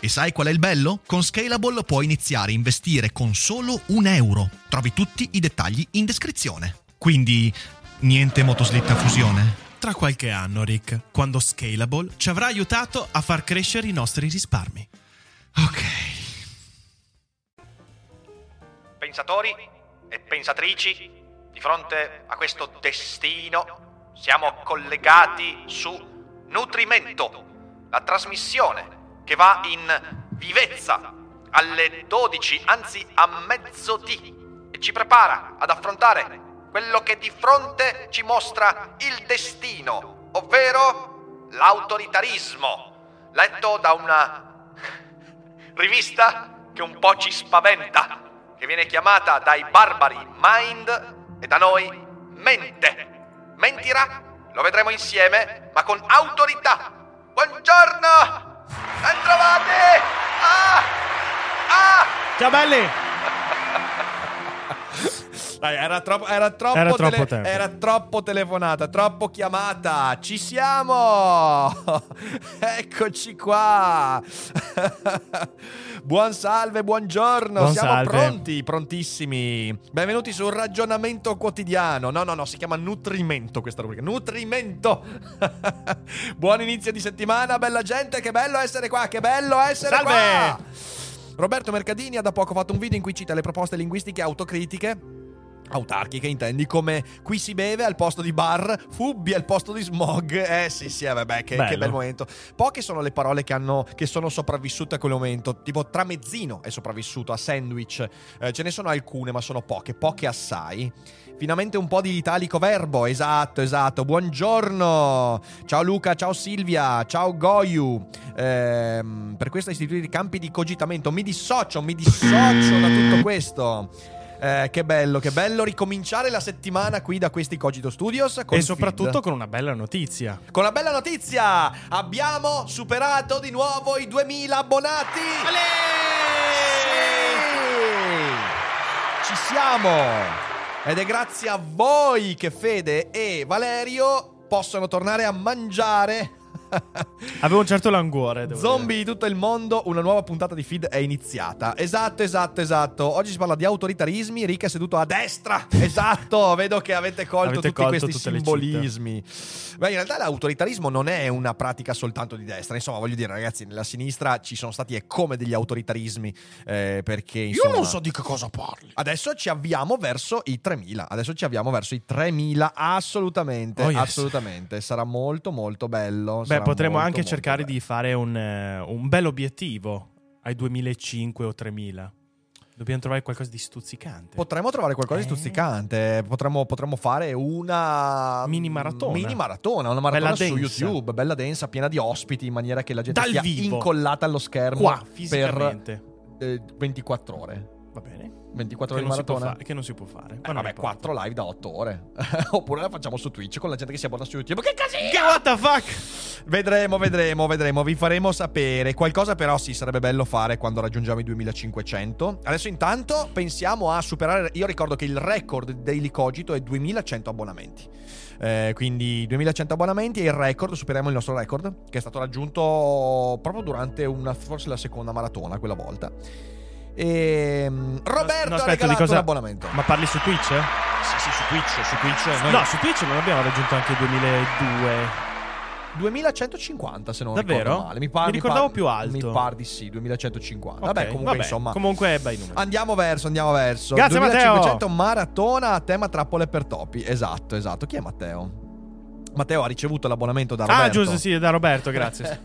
E sai qual è il bello? Con Scalable puoi iniziare a investire con solo un euro. Trovi tutti i dettagli in descrizione. Quindi, niente motoslitta a fusione? Tra qualche anno, Rick, quando Scalable ci avrà aiutato a far crescere i nostri risparmi. Ok. Pensatori e pensatrici, di fronte a questo destino siamo collegati su Nutrimento, la trasmissione che va in vivezza alle 12, anzi a mezzodì, e ci prepara ad affrontare quello che di fronte ci mostra il destino, ovvero l'autoritarismo, letto da una rivista che un po' ci spaventa, che viene chiamata dai barbari Mind e da noi Mente. Mentirà? Lo vedremo insieme, ma con autorità. Buongiorno! Ben Ah! Ah! Ciao belli! Dai, era troppo, era troppo, Era troppo tele- era troppo telefonata, troppo chiamata. Ci siamo! Eccoci qua! Buon salve, buongiorno. Buon Siamo salve. pronti, prontissimi. Benvenuti su Ragionamento Quotidiano. No, no, no, si chiama Nutrimento questa rubrica. Nutrimento! Buon inizio di settimana, bella gente. Che bello essere qua, che bello essere Salve! qua! Roberto Mercadini ha da poco fatto un video in cui cita le proposte linguistiche autocritiche autarchiche intendi come qui si beve al posto di bar fubbi al posto di smog eh sì sì eh, vabbè che, che bel momento poche sono le parole che, hanno, che sono sopravvissute a quel momento tipo tramezzino è sopravvissuto a sandwich Eh, ce ne sono alcune ma sono poche poche assai Finalmente un po' di italico verbo, esatto, esatto. Buongiorno, ciao Luca, ciao Silvia, ciao Goyu. Ehm, per questo istituiti campi di cogitamento. Mi dissocio, mi dissocio da tutto questo. Eh, che bello, che bello ricominciare la settimana qui da questi Cogito Studios. con E Feed. soprattutto con una bella notizia. con la bella notizia: abbiamo superato di nuovo i 2000 abbonati. Sì! Ci siamo! Ed è grazie a voi che Fede e Valerio possono tornare a mangiare. Avevo un certo languore. devo Zombie di tutto il mondo, una nuova puntata di feed è iniziata. Esatto, esatto, esatto. Oggi si parla di autoritarismi. Rick è seduto a destra. Esatto, vedo che avete colto Avete tutti colto questi simbolismi. Beh, in realtà l'autoritarismo non è una pratica soltanto di destra. Insomma, voglio dire, ragazzi, nella sinistra ci sono stati e come degli autoritarismi. eh, perché insomma, di che cosa parli. Adesso ci avviamo verso i 3000. Adesso ci avviamo verso i 3000. Assolutamente. Oh, yes. Assolutamente. Sarà molto, molto bello. Beh, potremmo molto, anche molto cercare bello. di fare un, eh, un bel obiettivo ai 2005 o 3000. Dobbiamo trovare qualcosa di stuzzicante. Potremmo trovare qualcosa di Eh. stuzzicante. Potremmo, potremmo fare una Mini maratona. Mini maratona, una maratona Bella su densa. YouTube, bella densa, piena di ospiti, in maniera che la gente Dal sia vivo. incollata allo schermo Qua, per eh, 24 ore. Va bene. 24 Che ore di maratona. fare, che non si può fare. Eh, Ma non vabbè, importa. 4 live da 8 ore. Oppure la facciamo su Twitch con la gente che si abbona su YouTube. Che casino! Che what the fuck? Vedremo, vedremo, vedremo. Vi faremo sapere. Qualcosa però sì, sarebbe bello fare quando raggiungiamo i 2500. Adesso intanto pensiamo a superare... Io ricordo che il record di Daily Cogito è 2100 abbonamenti. Eh, quindi 2100 abbonamenti e il record, superiamo il nostro record, che è stato raggiunto proprio durante una, forse la seconda maratona quella volta. E Roberto No, ha aspetta, di regalato cosa- un abbonamento. Ma parli su Twitch? eh? Sì, sì, su Twitch, su Twitch. noi- No, su Twitch non abbiamo raggiunto anche il 2002. 2150 se non Davvero? ricordo male. Mi, par- Mi ricordavo par- più alto. Mi par di sì, 2150. Ok, vabbè, comunque insomma. Comunque bei numeri. Andiamo verso, andiamo verso. Grazie, 2500 maratona a tema trappole per topi. Esatto, esatto. Chi è Matteo? Matteo ha ricevuto l'abbonamento da Roberto. Ah, giusto, sì, da Roberto, grazie.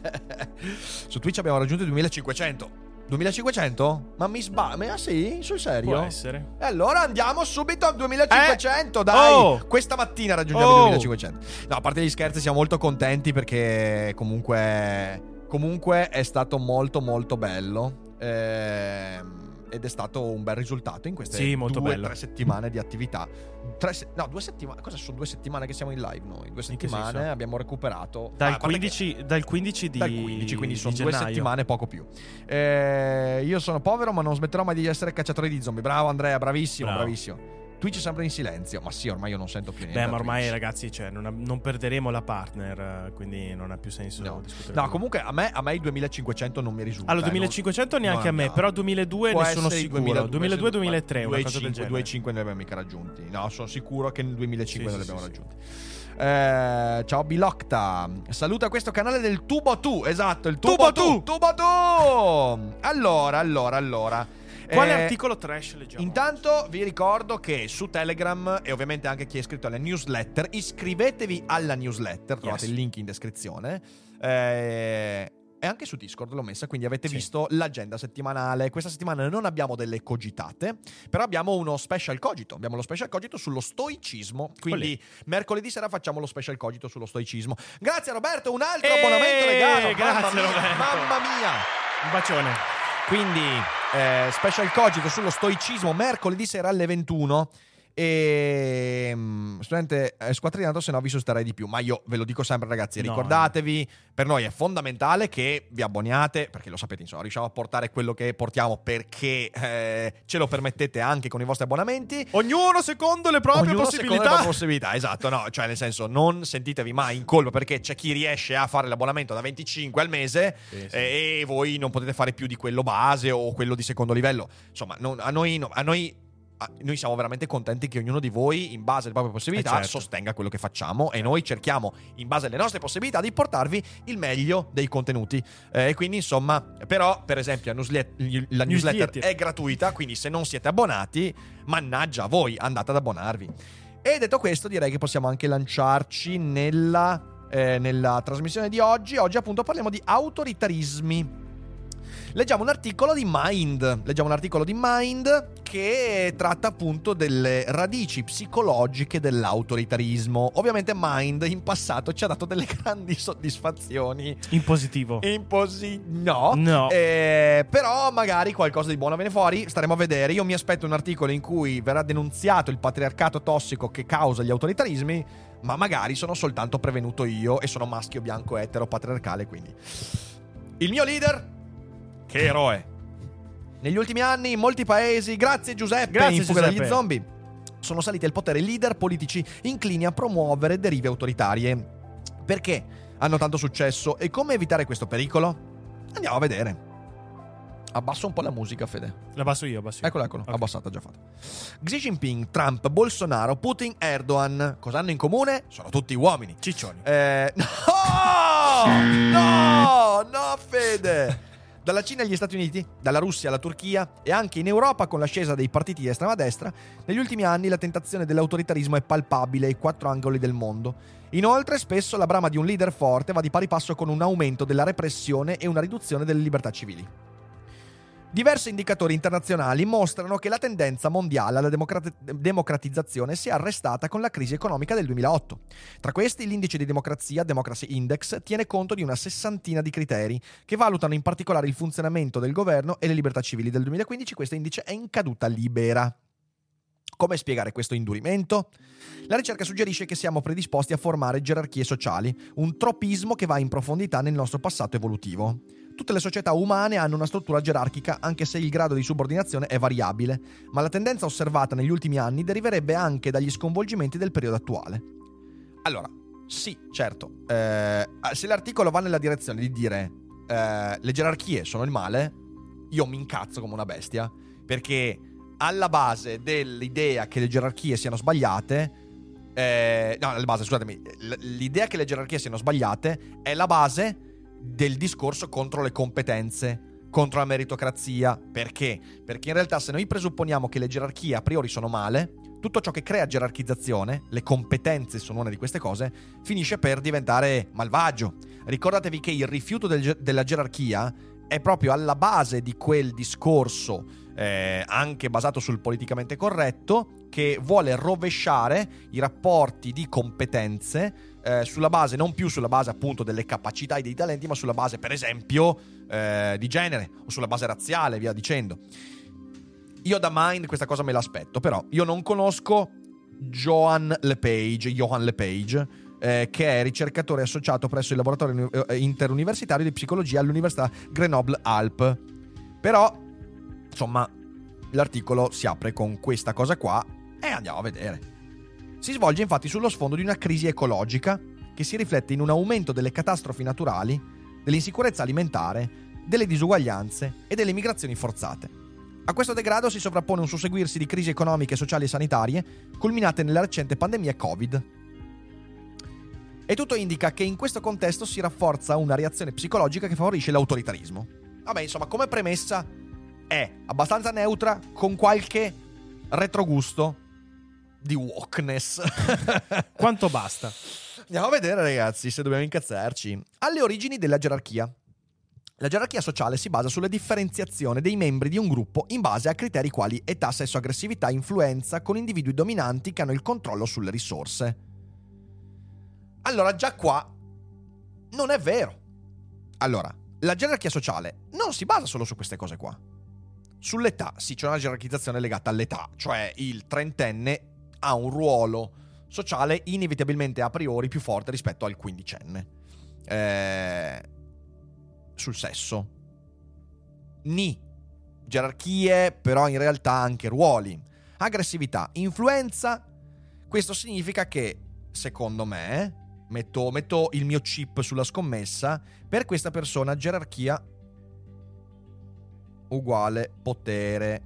Su Twitch abbiamo raggiunto i 2500. 2500? Ma mi sbaglio? Ma sì, sul serio? Può essere. E allora andiamo subito al 2500, dai! Oh! Questa mattina raggiungiamo Oh! i 2500. No, a parte gli scherzi, siamo molto contenti perché comunque, comunque è stato molto molto bello. Ehm, ed è stato un bel risultato in queste Sì, due bello. tre settimane di attività. Tre se- no, due settimane. Cosa sono due settimane che siamo in live noi? Due settimane abbiamo recuperato. Dal, Ah, a parte che- 15, dal 15 di dal 15, quindi di sono due gennaio. settimane, poco più. Eh, io sono povero, ma non smetterò mai di essere cacciatore di zombie. Bravo Andrea, bravissimo, Bravo. bravissimo. Twitch è sempre in silenzio. Ma sì, ormai io non sento più niente. Beh, ma ormai, Twitch. ragazzi, cioè, non, non perderemo la partner, eh, quindi non ha più senso No. discutere. No, comunque a me, a me i 2500 non mi risulta. Allora, eh, 2500 non- neanche non a me, però 2002 Può ne sono sicuro. 2002, 2002-2003, una cosa del 2,5 genere. 2,5 non li abbiamo mica raggiunti. No, sono sicuro che nel 2005 Sì, non li sì, abbiamo sì, raggiunti. Eh, ciao Bilocta. Saluta questo canale del Tubo Tu. Esatto, il Tubo Tubo, Tu. Tu. Tubo Tu. Allora, allora, allora. Quale Eh, articolo trash leggiamo? Intanto vi ricordo che su Telegram e ovviamente anche chi è iscritto alle newsletter, iscrivetevi alla newsletter, trovate Yes. il link in descrizione. Eh, e anche su Discord l'ho messa, quindi avete Sì. visto l'agenda settimanale. Questa settimana non abbiamo delle cogitate, però abbiamo uno special cogito. Abbiamo lo special cogito sullo stoicismo. Quindi mercoledì sera facciamo lo special cogito sullo stoicismo. Grazie Roberto, un altro Eh, abbonamento regalo. grazie, mamma mia, Roberto. Mamma mia. Un bacione. Quindi, eh, special cogito sullo stoicismo mercoledì sera alle 21. E mm, studente è squattrinato, se no vi sosterrei di più. Ma io ve lo dico sempre, ragazzi: No, ricordatevi, per noi è fondamentale che vi abboniate, perché lo sapete, insomma, riusciamo a portare quello che portiamo perché eh, ce lo permettete anche con i vostri abbonamenti. Ognuno secondo le proprie Ognuno secondo le possibilità. possibilità, esatto, no, cioè nel senso non sentitevi mai in colpa perché c'è chi riesce a fare l'abbonamento da 25 al mese Sì, sì. eh, e voi non potete fare più di quello base o quello di secondo livello. Insomma, non- a noi, no- a noi noi siamo veramente contenti che ognuno di voi, in base alle proprie possibilità, Eh, certo. sostenga quello che facciamo e noi cerchiamo, in base alle nostre possibilità, di portarvi il meglio dei contenuti. Eh, E quindi, insomma, però, per esempio, la newslet- la newsletter è gratuita, quindi se non siete abbonati, mannaggia a voi, andate ad abbonarvi. E detto questo, direi che possiamo anche lanciarci nella, eh, nella trasmissione di oggi. Oggi, appunto, parliamo di autoritarismi. Leggiamo un articolo di Mind. Leggiamo un articolo di Mind che tratta appunto delle radici psicologiche dell'autoritarismo. Ovviamente Mind in passato ci ha dato delle grandi soddisfazioni. In positivo. Imposi... No. No. Eh, però magari qualcosa di buono viene fuori, staremo a vedere. Io mi aspetto un articolo in cui verrà denunziato il patriarcato tossico che causa gli autoritarismi, ma magari sono soltanto prevenuto io e sono maschio bianco etero patriarcale, quindi. Il mio leader? Che eroe! Negli ultimi anni in molti paesi, grazie Giuseppe, Grazie, in fuga Giuseppe. dagli zombie, sono saliti al potere leader politici inclini a promuovere derive autoritarie. Perché hanno tanto successo e come evitare questo pericolo? Andiamo a vedere. Abbasso un po' la musica, Fede. La basso io, basso io. Eccolo, eccolo, Ok. abbassata, già fatta. Xi Jinping, Trump, Bolsonaro, Putin, Erdogan. Cosa hanno in comune? Sono tutti uomini. Ciccioni. Eh, no! No! No, Fede! Dalla Cina agli Stati Uniti, dalla Russia alla Turchia e anche in Europa con l'ascesa dei partiti di estrema destra, negli ultimi anni la tentazione dell'autoritarismo è palpabile ai quattro angoli del mondo. Inoltre, spesso la brama di un leader forte va di pari passo con un aumento della repressione e una riduzione delle libertà civili. Diversi indicatori internazionali mostrano che la tendenza mondiale alla democrati- democratizzazione si è arrestata con la crisi economica del 2008. Tra questi, l'indice di democrazia, Democracy Index, tiene conto di una sessantina di criteri che valutano in particolare il funzionamento del governo e le libertà civili. Del 2015 questo indice è in caduta libera. Come spiegare questo indurimento? La ricerca suggerisce che siamo predisposti a formare gerarchie sociali, un tropismo che va in profondità nel nostro passato evolutivo. Tutte le società umane hanno una struttura gerarchica, anche se il grado di subordinazione è variabile, ma la tendenza osservata negli ultimi anni deriverebbe anche dagli sconvolgimenti del periodo attuale. Allora, sì, certo, eh, se l'articolo va nella direzione di dire eh, le gerarchie sono il male, io mi incazzo come una bestia, perché alla base dell'idea che le gerarchie siano sbagliate eh, no, la base, scusatemi, l'idea che le gerarchie siano sbagliate è la base del discorso contro le competenze, contro la meritocrazia. Perché? Perché in realtà se noi presupponiamo che le gerarchie a priori sono male, tutto ciò che crea gerarchizzazione, le competenze sono una di queste cose, finisce per diventare malvagio. Ricordatevi che il rifiuto del della gerarchia è proprio alla base di quel discorso, eh, anche basato sul politicamente corretto, che vuole rovesciare i rapporti di competenze eh, sulla base, non più sulla base appunto delle capacità e dei talenti, ma sulla base, per esempio, eh, di genere o sulla base razziale, via dicendo. Io da Mind questa cosa me l'aspetto, però io non conosco Johan LePage, Johan LePage eh, che è ricercatore associato presso il laboratorio eh, interuniversitario di psicologia all'Università Grenoble Alp. Però, insomma, l'articolo si apre con questa cosa qua e andiamo a vedere. Si svolge infatti sullo sfondo di una crisi ecologica che si riflette in un aumento delle catastrofi naturali, dell'insicurezza alimentare, delle disuguaglianze e delle migrazioni forzate. A questo degrado si sovrappone un susseguirsi di crisi economiche, sociali e sanitarie, culminate nella recente pandemia Covid. E tutto indica che in questo contesto si rafforza una reazione psicologica che favorisce l'autoritarismo. Vabbè, insomma, come premessa è abbastanza neutra, con qualche retrogusto di wokeness. Quanto basta? Andiamo a vedere, ragazzi, se dobbiamo incazzarci. Alle origini della gerarchia. La gerarchia sociale si basa sulla differenziazione dei membri di un gruppo in base a criteri quali età, sesso, aggressività, influenza, con individui dominanti che hanno il controllo sulle risorse. Allora, già qua non è vero. Allora, la gerarchia sociale non si basa solo su queste cose qua. Sull'età, sì, c'è una gerarchizzazione legata all'età, cioè il trentenne ha un ruolo sociale inevitabilmente a priori più forte rispetto al quindicenne. Eh, sul sesso. Ni. Gerarchie, però in realtà anche ruoli. Aggressività, influenza. Questo significa che, secondo me, metto, metto il mio chip sulla scommessa, per questa persona gerarchia uguale potere.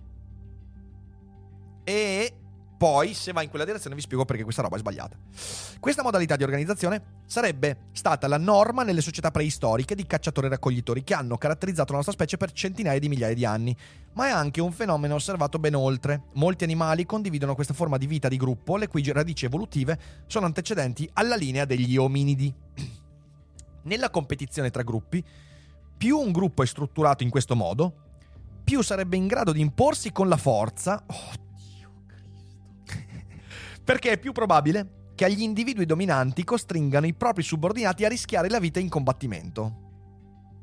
E poi, se va in quella direzione, vi spiego perché questa roba è sbagliata. Questa modalità di organizzazione sarebbe stata la norma nelle società preistoriche di cacciatori e raccoglitori che hanno caratterizzato la nostra specie per centinaia di migliaia di anni, ma è anche un fenomeno osservato ben oltre. Molti animali condividono questa forma di vita di gruppo, le cui radici evolutive sono antecedenti alla linea degli ominidi. Nella competizione tra gruppi, più un gruppo è strutturato in questo modo, più sarebbe in grado di imporsi con la forza. Oh. Perché è più probabile che agli individui dominanti costringano i propri subordinati a rischiare la vita in combattimento.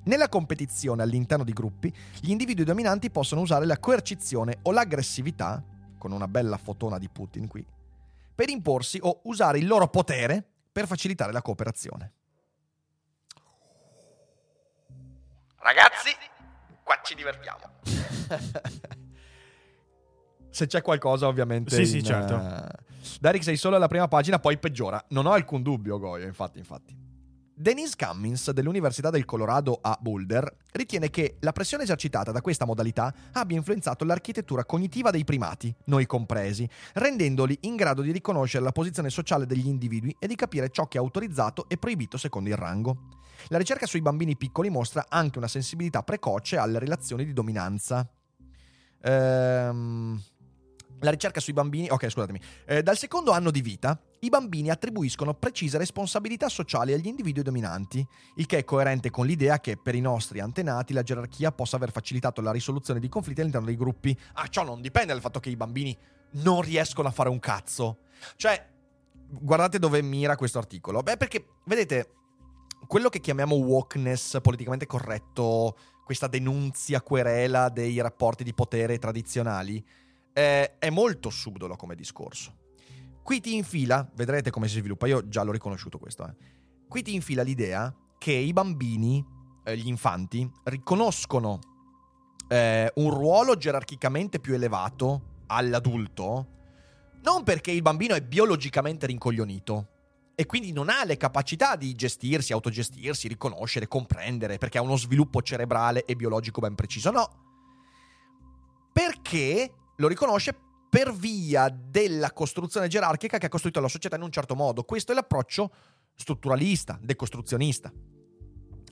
Nella competizione all'interno di gruppi, gli individui dominanti possono usare la coercizione o l'aggressività, con una bella fotona di Putin qui, per imporsi o usare il loro potere per facilitare la cooperazione. Ragazzi, qua ci divertiamo. Se c'è qualcosa, ovviamente. Sì, sì, in, certo. eh, Derek, sei solo alla prima pagina, poi peggiora. Non ho alcun dubbio, Goyo, infatti, infatti. Denise Cummins dell'Università del Colorado a Boulder ritiene che la pressione esercitata da questa modalità abbia influenzato l'architettura cognitiva dei primati, noi compresi, rendendoli in grado di riconoscere la posizione sociale degli individui e di capire ciò che è autorizzato e proibito secondo il rango. La ricerca sui bambini piccoli mostra anche una sensibilità precoce alle relazioni di dominanza. Ehm, la ricerca sui bambini. Ok, scusatemi. Eh, dal secondo anno di vita, i bambini attribuiscono precise responsabilità sociali agli individui dominanti, il che è coerente con l'idea che per i nostri antenati la gerarchia possa aver facilitato la risoluzione di conflitti all'interno dei gruppi. Ah, ciò non dipende dal fatto che i bambini non riescono a fare un cazzo. Cioè, guardate dove mira questo articolo. Beh, perché, vedete, quello che chiamiamo wokeness politicamente corretto, questa denunzia querela dei rapporti di potere tradizionali, eh, è molto subdolo come discorso. Qui ti infila, vedrete come si sviluppa, io già l'ho riconosciuto questo, eh. qui ti infila l'idea che i bambini, eh, gli infanti, riconoscono eh, un ruolo gerarchicamente più elevato all'adulto, non perché il bambino è biologicamente rincoglionito e quindi non ha le capacità di gestirsi, autogestirsi, riconoscere, comprendere, perché ha uno sviluppo cerebrale e biologico ben preciso, no. Perché lo riconosce per via della costruzione gerarchica che ha costruito la società in un certo modo. Questo è l'approccio strutturalista, decostruzionista.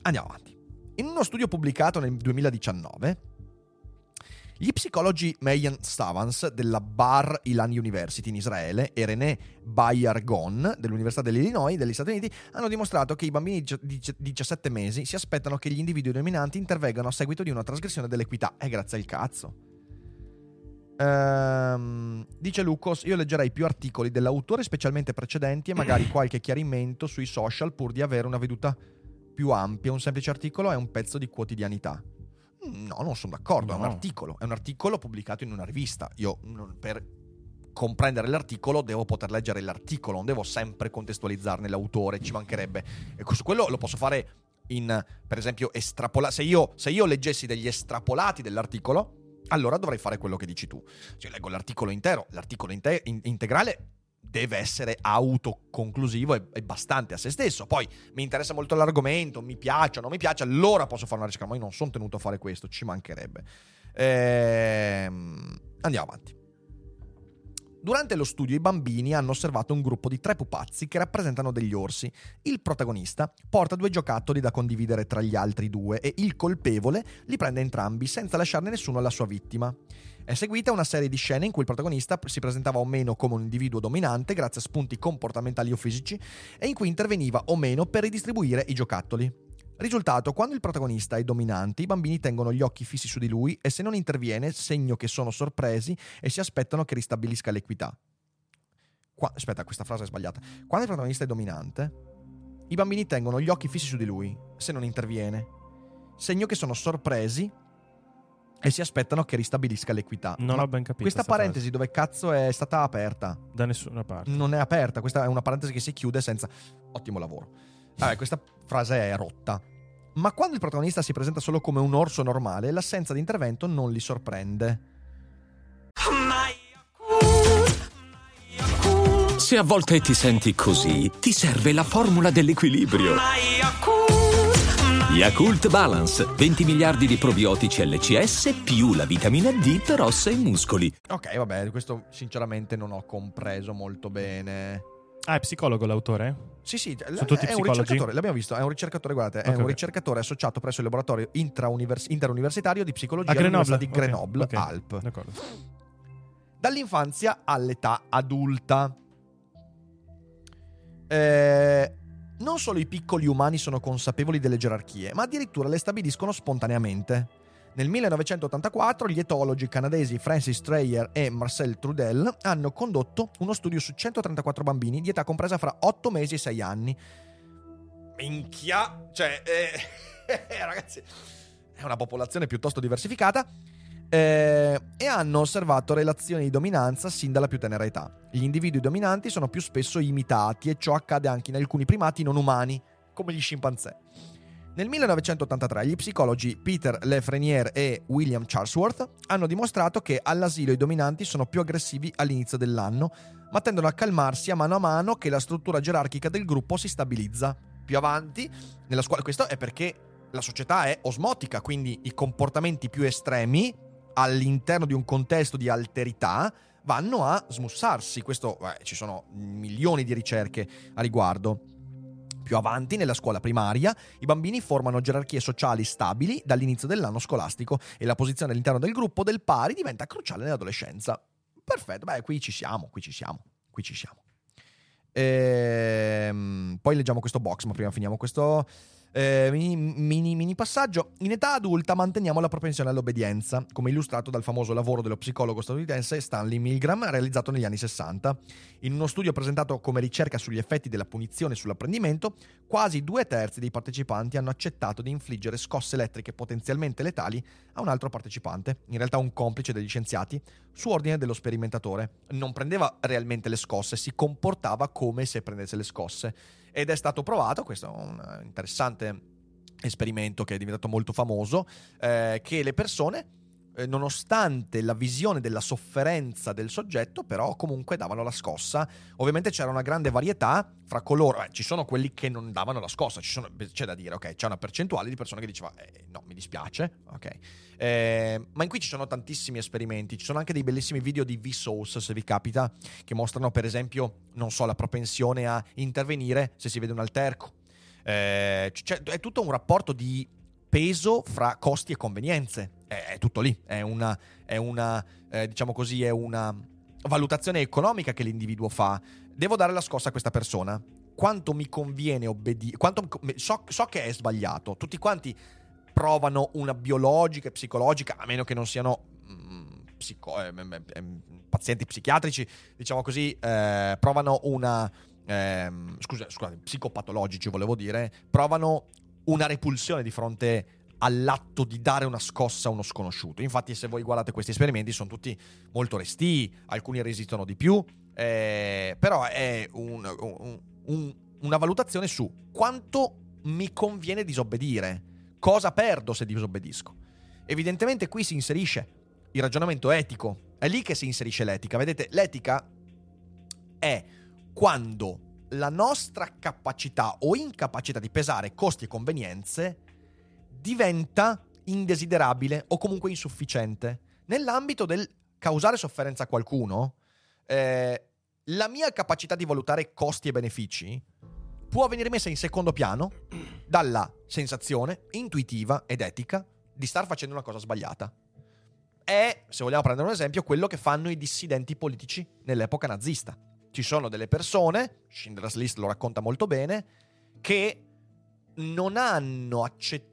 Andiamo avanti. In uno studio pubblicato nel 2019, gli psicologi Meyan Savans della Bar Ilan University in Israele e René Bayargon dell'Università dell'Illinois degli Stati Uniti hanno dimostrato che i bambini di 17 mesi si aspettano che gli individui dominanti intervengano a seguito di una trasgressione dell'equità. E grazie al cazzo. Ehm, dice Lucas, io leggerei più articoli dell'autore, specialmente precedenti, e magari qualche chiarimento sui social pur di avere una veduta più ampia. Un semplice articolo è un pezzo di quotidianità. No, non sono d'accordo, è un No. articolo, è un articolo pubblicato in una rivista. Io per comprendere l'articolo devo poter leggere l'articolo, non devo sempre contestualizzarne l'autore, ci mancherebbe. E su quello lo posso fare in, per esempio, estrapolare. Se se io leggessi degli estrapolati dell'articolo, allora dovrei fare quello che dici tu. Io leggo l'articolo intero, l'articolo inte- in- integrale deve essere autoconclusivo e, e bastante a se stesso. Poi mi interessa molto l'argomento, mi piace o non mi piace, allora posso fare una ricerca, ma io non sono tenuto a fare questo, ci mancherebbe. Ehm, andiamo avanti. Durante lo studio i bambini hanno osservato un gruppo di tre pupazzi che rappresentano degli orsi. Il protagonista porta due giocattoli da condividere tra gli altri due e il colpevole li prende entrambi senza lasciarne nessuno alla sua vittima. È seguita una serie di scene in cui il protagonista si presentava o meno come un individuo dominante grazie a spunti comportamentali o fisici e in cui interveniva o meno per ridistribuire i giocattoli. Risultato, quando il protagonista è dominante, i bambini tengono gli occhi fissi su di lui e se non interviene, segno che sono sorpresi e si aspettano che ristabilisca l'equità. Qua- aspetta, questa frase è sbagliata. Quando il protagonista è dominante, i bambini tengono gli occhi fissi su di lui, se non interviene, segno che sono sorpresi e si aspettano che ristabilisca l'equità. Non Ma ho ben capito. questa sta parentesi dove cazzo è stata aperta? frase. Da nessuna parte. Non è aperta, questa è una parentesi che si chiude senza ottimo lavoro. Vabbè, questa frase è rotta. Ma quando il protagonista si presenta solo come un orso normale, l'assenza di intervento non li sorprende. Se a volte ti senti così, ti serve la formula dell'equilibrio. Yakult Balance, 20 miliardi di probiotici LCS più la vitamina D per ossa e muscoli. Ok, vabbè, questo sinceramente non ho compreso molto bene. Ah, è psicologo l'autore? Sì, sì, Sono è tutti un psicologi? ricercatore, l'abbiamo visto, è un ricercatore, guardate, è Ok, un ok. ricercatore associato presso il laboratorio interuniversitario di psicologia all'Università Grenoble. di Grenoble, Ok, ok. Alp. D'accordo. dall'infanzia all'età adulta. Eh, non solo i piccoli umani sono consapevoli delle gerarchie, ma addirittura le stabiliscono spontaneamente. Nel 1984 gli etologi canadesi Francis Treyer e Marcel Trudel hanno condotto uno studio su 134 bambini di età compresa fra 8 mesi e 6 anni. Minchia! Cioè, eh, ragazzi, è una popolazione piuttosto diversificata. eh, e hanno osservato relazioni di dominanza sin dalla più tenera età. Gli individui dominanti sono più spesso imitati e ciò accade anche in alcuni primati non umani, come gli scimpanzé. Nel 1983 gli psicologi Peter Lefreniere e William Charlesworth hanno dimostrato che all'asilo i dominanti sono più aggressivi all'inizio dell'anno, ma tendono a calmarsi a mano a mano che la struttura gerarchica del gruppo si stabilizza. Più avanti, nella scuola, questo è perché la società è osmotica, quindi i comportamenti più estremi all'interno di un contesto di alterità vanno a smussarsi. Questo, eh, ci sono milioni di ricerche a riguardo. Più avanti, nella scuola primaria, i bambini formano gerarchie sociali stabili dall'inizio dell'anno scolastico e la posizione all'interno del gruppo del pari diventa cruciale nell'adolescenza. Perfetto, beh, qui ci siamo, qui ci siamo, qui ci siamo. Ehm, poi leggiamo questo box, ma prima finiamo questo eh, mini, mini- mini passaggio. In età adulta manteniamo la propensione all'obbedienza, come illustrato dal famoso lavoro dello psicologo statunitense Stanley Milgram realizzato negli anni 60. In uno studio presentato come ricerca sugli effetti della punizione sull'apprendimento, quasi due terzi dei partecipanti hanno accettato di infliggere scosse elettriche potenzialmente letali a un altro partecipante, in realtà un complice degli scienziati, su ordine dello sperimentatore. Non prendeva realmente le scosse, si comportava come se prendesse le scosse. Ed è stato provato, questo è un interessante esperimento che è diventato molto famoso, eh, che le persone eh, nonostante la visione della sofferenza del soggetto, però comunque davano la scossa. Ovviamente c'era una grande varietà fra coloro, eh, ci sono quelli che non davano la scossa, sono- c'è da dire, ok, c'è una percentuale di persone che diceva, eh, no, mi dispiace, ok. Eh, ma in qui ci sono tantissimi esperimenti, ci sono anche dei bellissimi video di Vsauce, se vi capita, che mostrano per esempio, non so, la propensione a intervenire se si vede un alterco. Eh, c'è- è tutto un rapporto di peso fra costi e convenienze. È, è tutto lì, è una, è una eh, diciamo così, è una valutazione economica che l'individuo fa. Devo dare la scossa a questa persona. Quanto mi conviene obbedire? So, so che è sbagliato. Tutti quanti provano una biologica e psicologica, a meno che non siano mm, psico- eh, pazienti psichiatrici, diciamo così, eh, provano una... ehm, scusa, scusate, psicopatologici volevo dire, provano una repulsione di fronte all'atto di dare una scossa a uno sconosciuto. Infatti, se voi guardate questi esperimenti, sono tutti molto restii, alcuni resistono di più, eh, però è un- un- un- una valutazione su quanto mi conviene disobbedire, cosa perdo se disobbedisco. Evidentemente qui si inserisce il ragionamento etico, è lì che si inserisce l'etica. Vedete, l'etica è quando la nostra capacità o incapacità di pesare costi e convenienze diventa indesiderabile o comunque insufficiente. Nell'ambito del causare sofferenza a qualcuno, eh, la mia capacità di valutare costi e benefici può venire messa in secondo piano dalla sensazione intuitiva ed etica di star facendo una cosa sbagliata. È, se vogliamo prendere un esempio, quello che fanno i dissidenti politici nell'epoca nazista. Ci sono delle persone, Schindler's List lo racconta molto bene, che non hanno accettato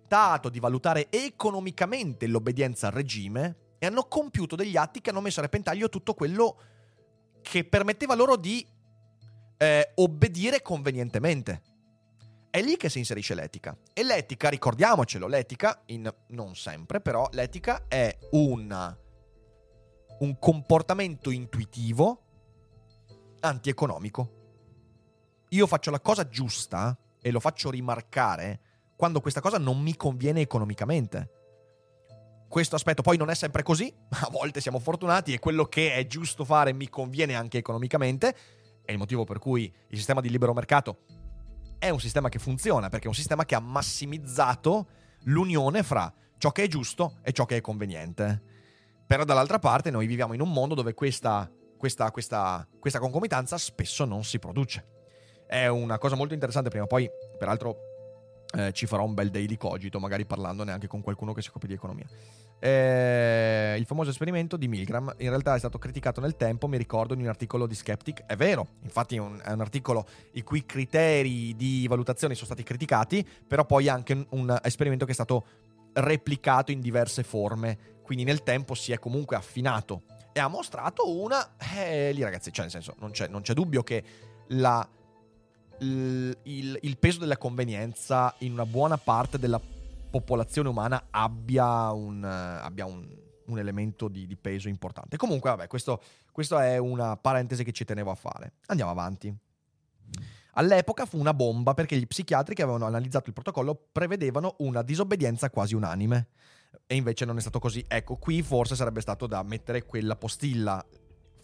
di valutare economicamente l'obbedienza al regime e hanno compiuto degli atti che hanno messo a repentaglio tutto quello che permetteva loro di eh, obbedire convenientemente. È lì che si inserisce l'etica. E l'etica, ricordiamocelo, l'etica, in, non sempre, però l'etica è una, un comportamento intuitivo antieconomico. Io faccio la cosa giusta e lo faccio rimarcare quando questa cosa non mi conviene economicamente. Questo aspetto poi non è sempre così, a volte siamo fortunati e quello che è giusto fare mi conviene anche economicamente, è il motivo per cui il sistema di libero mercato è un sistema che funziona, perché è un sistema che ha massimizzato l'unione fra ciò che è giusto e ciò che è conveniente. Però dall'altra parte noi viviamo in un mondo dove questa, questa, questa, questa concomitanza spesso non si produce. È una cosa molto interessante, prima o poi, peraltro, eh, ci farò un bel daily cogito, magari parlandone anche con qualcuno che si occupa di economia. Eh, il famoso esperimento di Milgram in realtà è stato criticato nel tempo, mi ricordo, in un articolo di Skeptic. È vero, infatti è un, è un articolo i cui criteri di valutazione sono stati criticati, però poi è anche un, un esperimento che è stato replicato in diverse forme, quindi nel tempo si è comunque affinato e ha mostrato una... Eh, lì ragazzi, cioè nel senso, non c'è, non c'è dubbio che la, il, il- il peso della convenienza in una buona parte della popolazione umana abbia un, abbia un, un elemento di, di peso importante. Comunque, vabbè, questo, questo è una parentesi che ci tenevo a fare. Andiamo avanti. All'epoca fu una bomba perché gli psichiatri che avevano analizzato il protocollo prevedevano una disobbedienza quasi unanime. E invece non è stato così. Ecco, qui forse sarebbe stato da mettere quella postilla.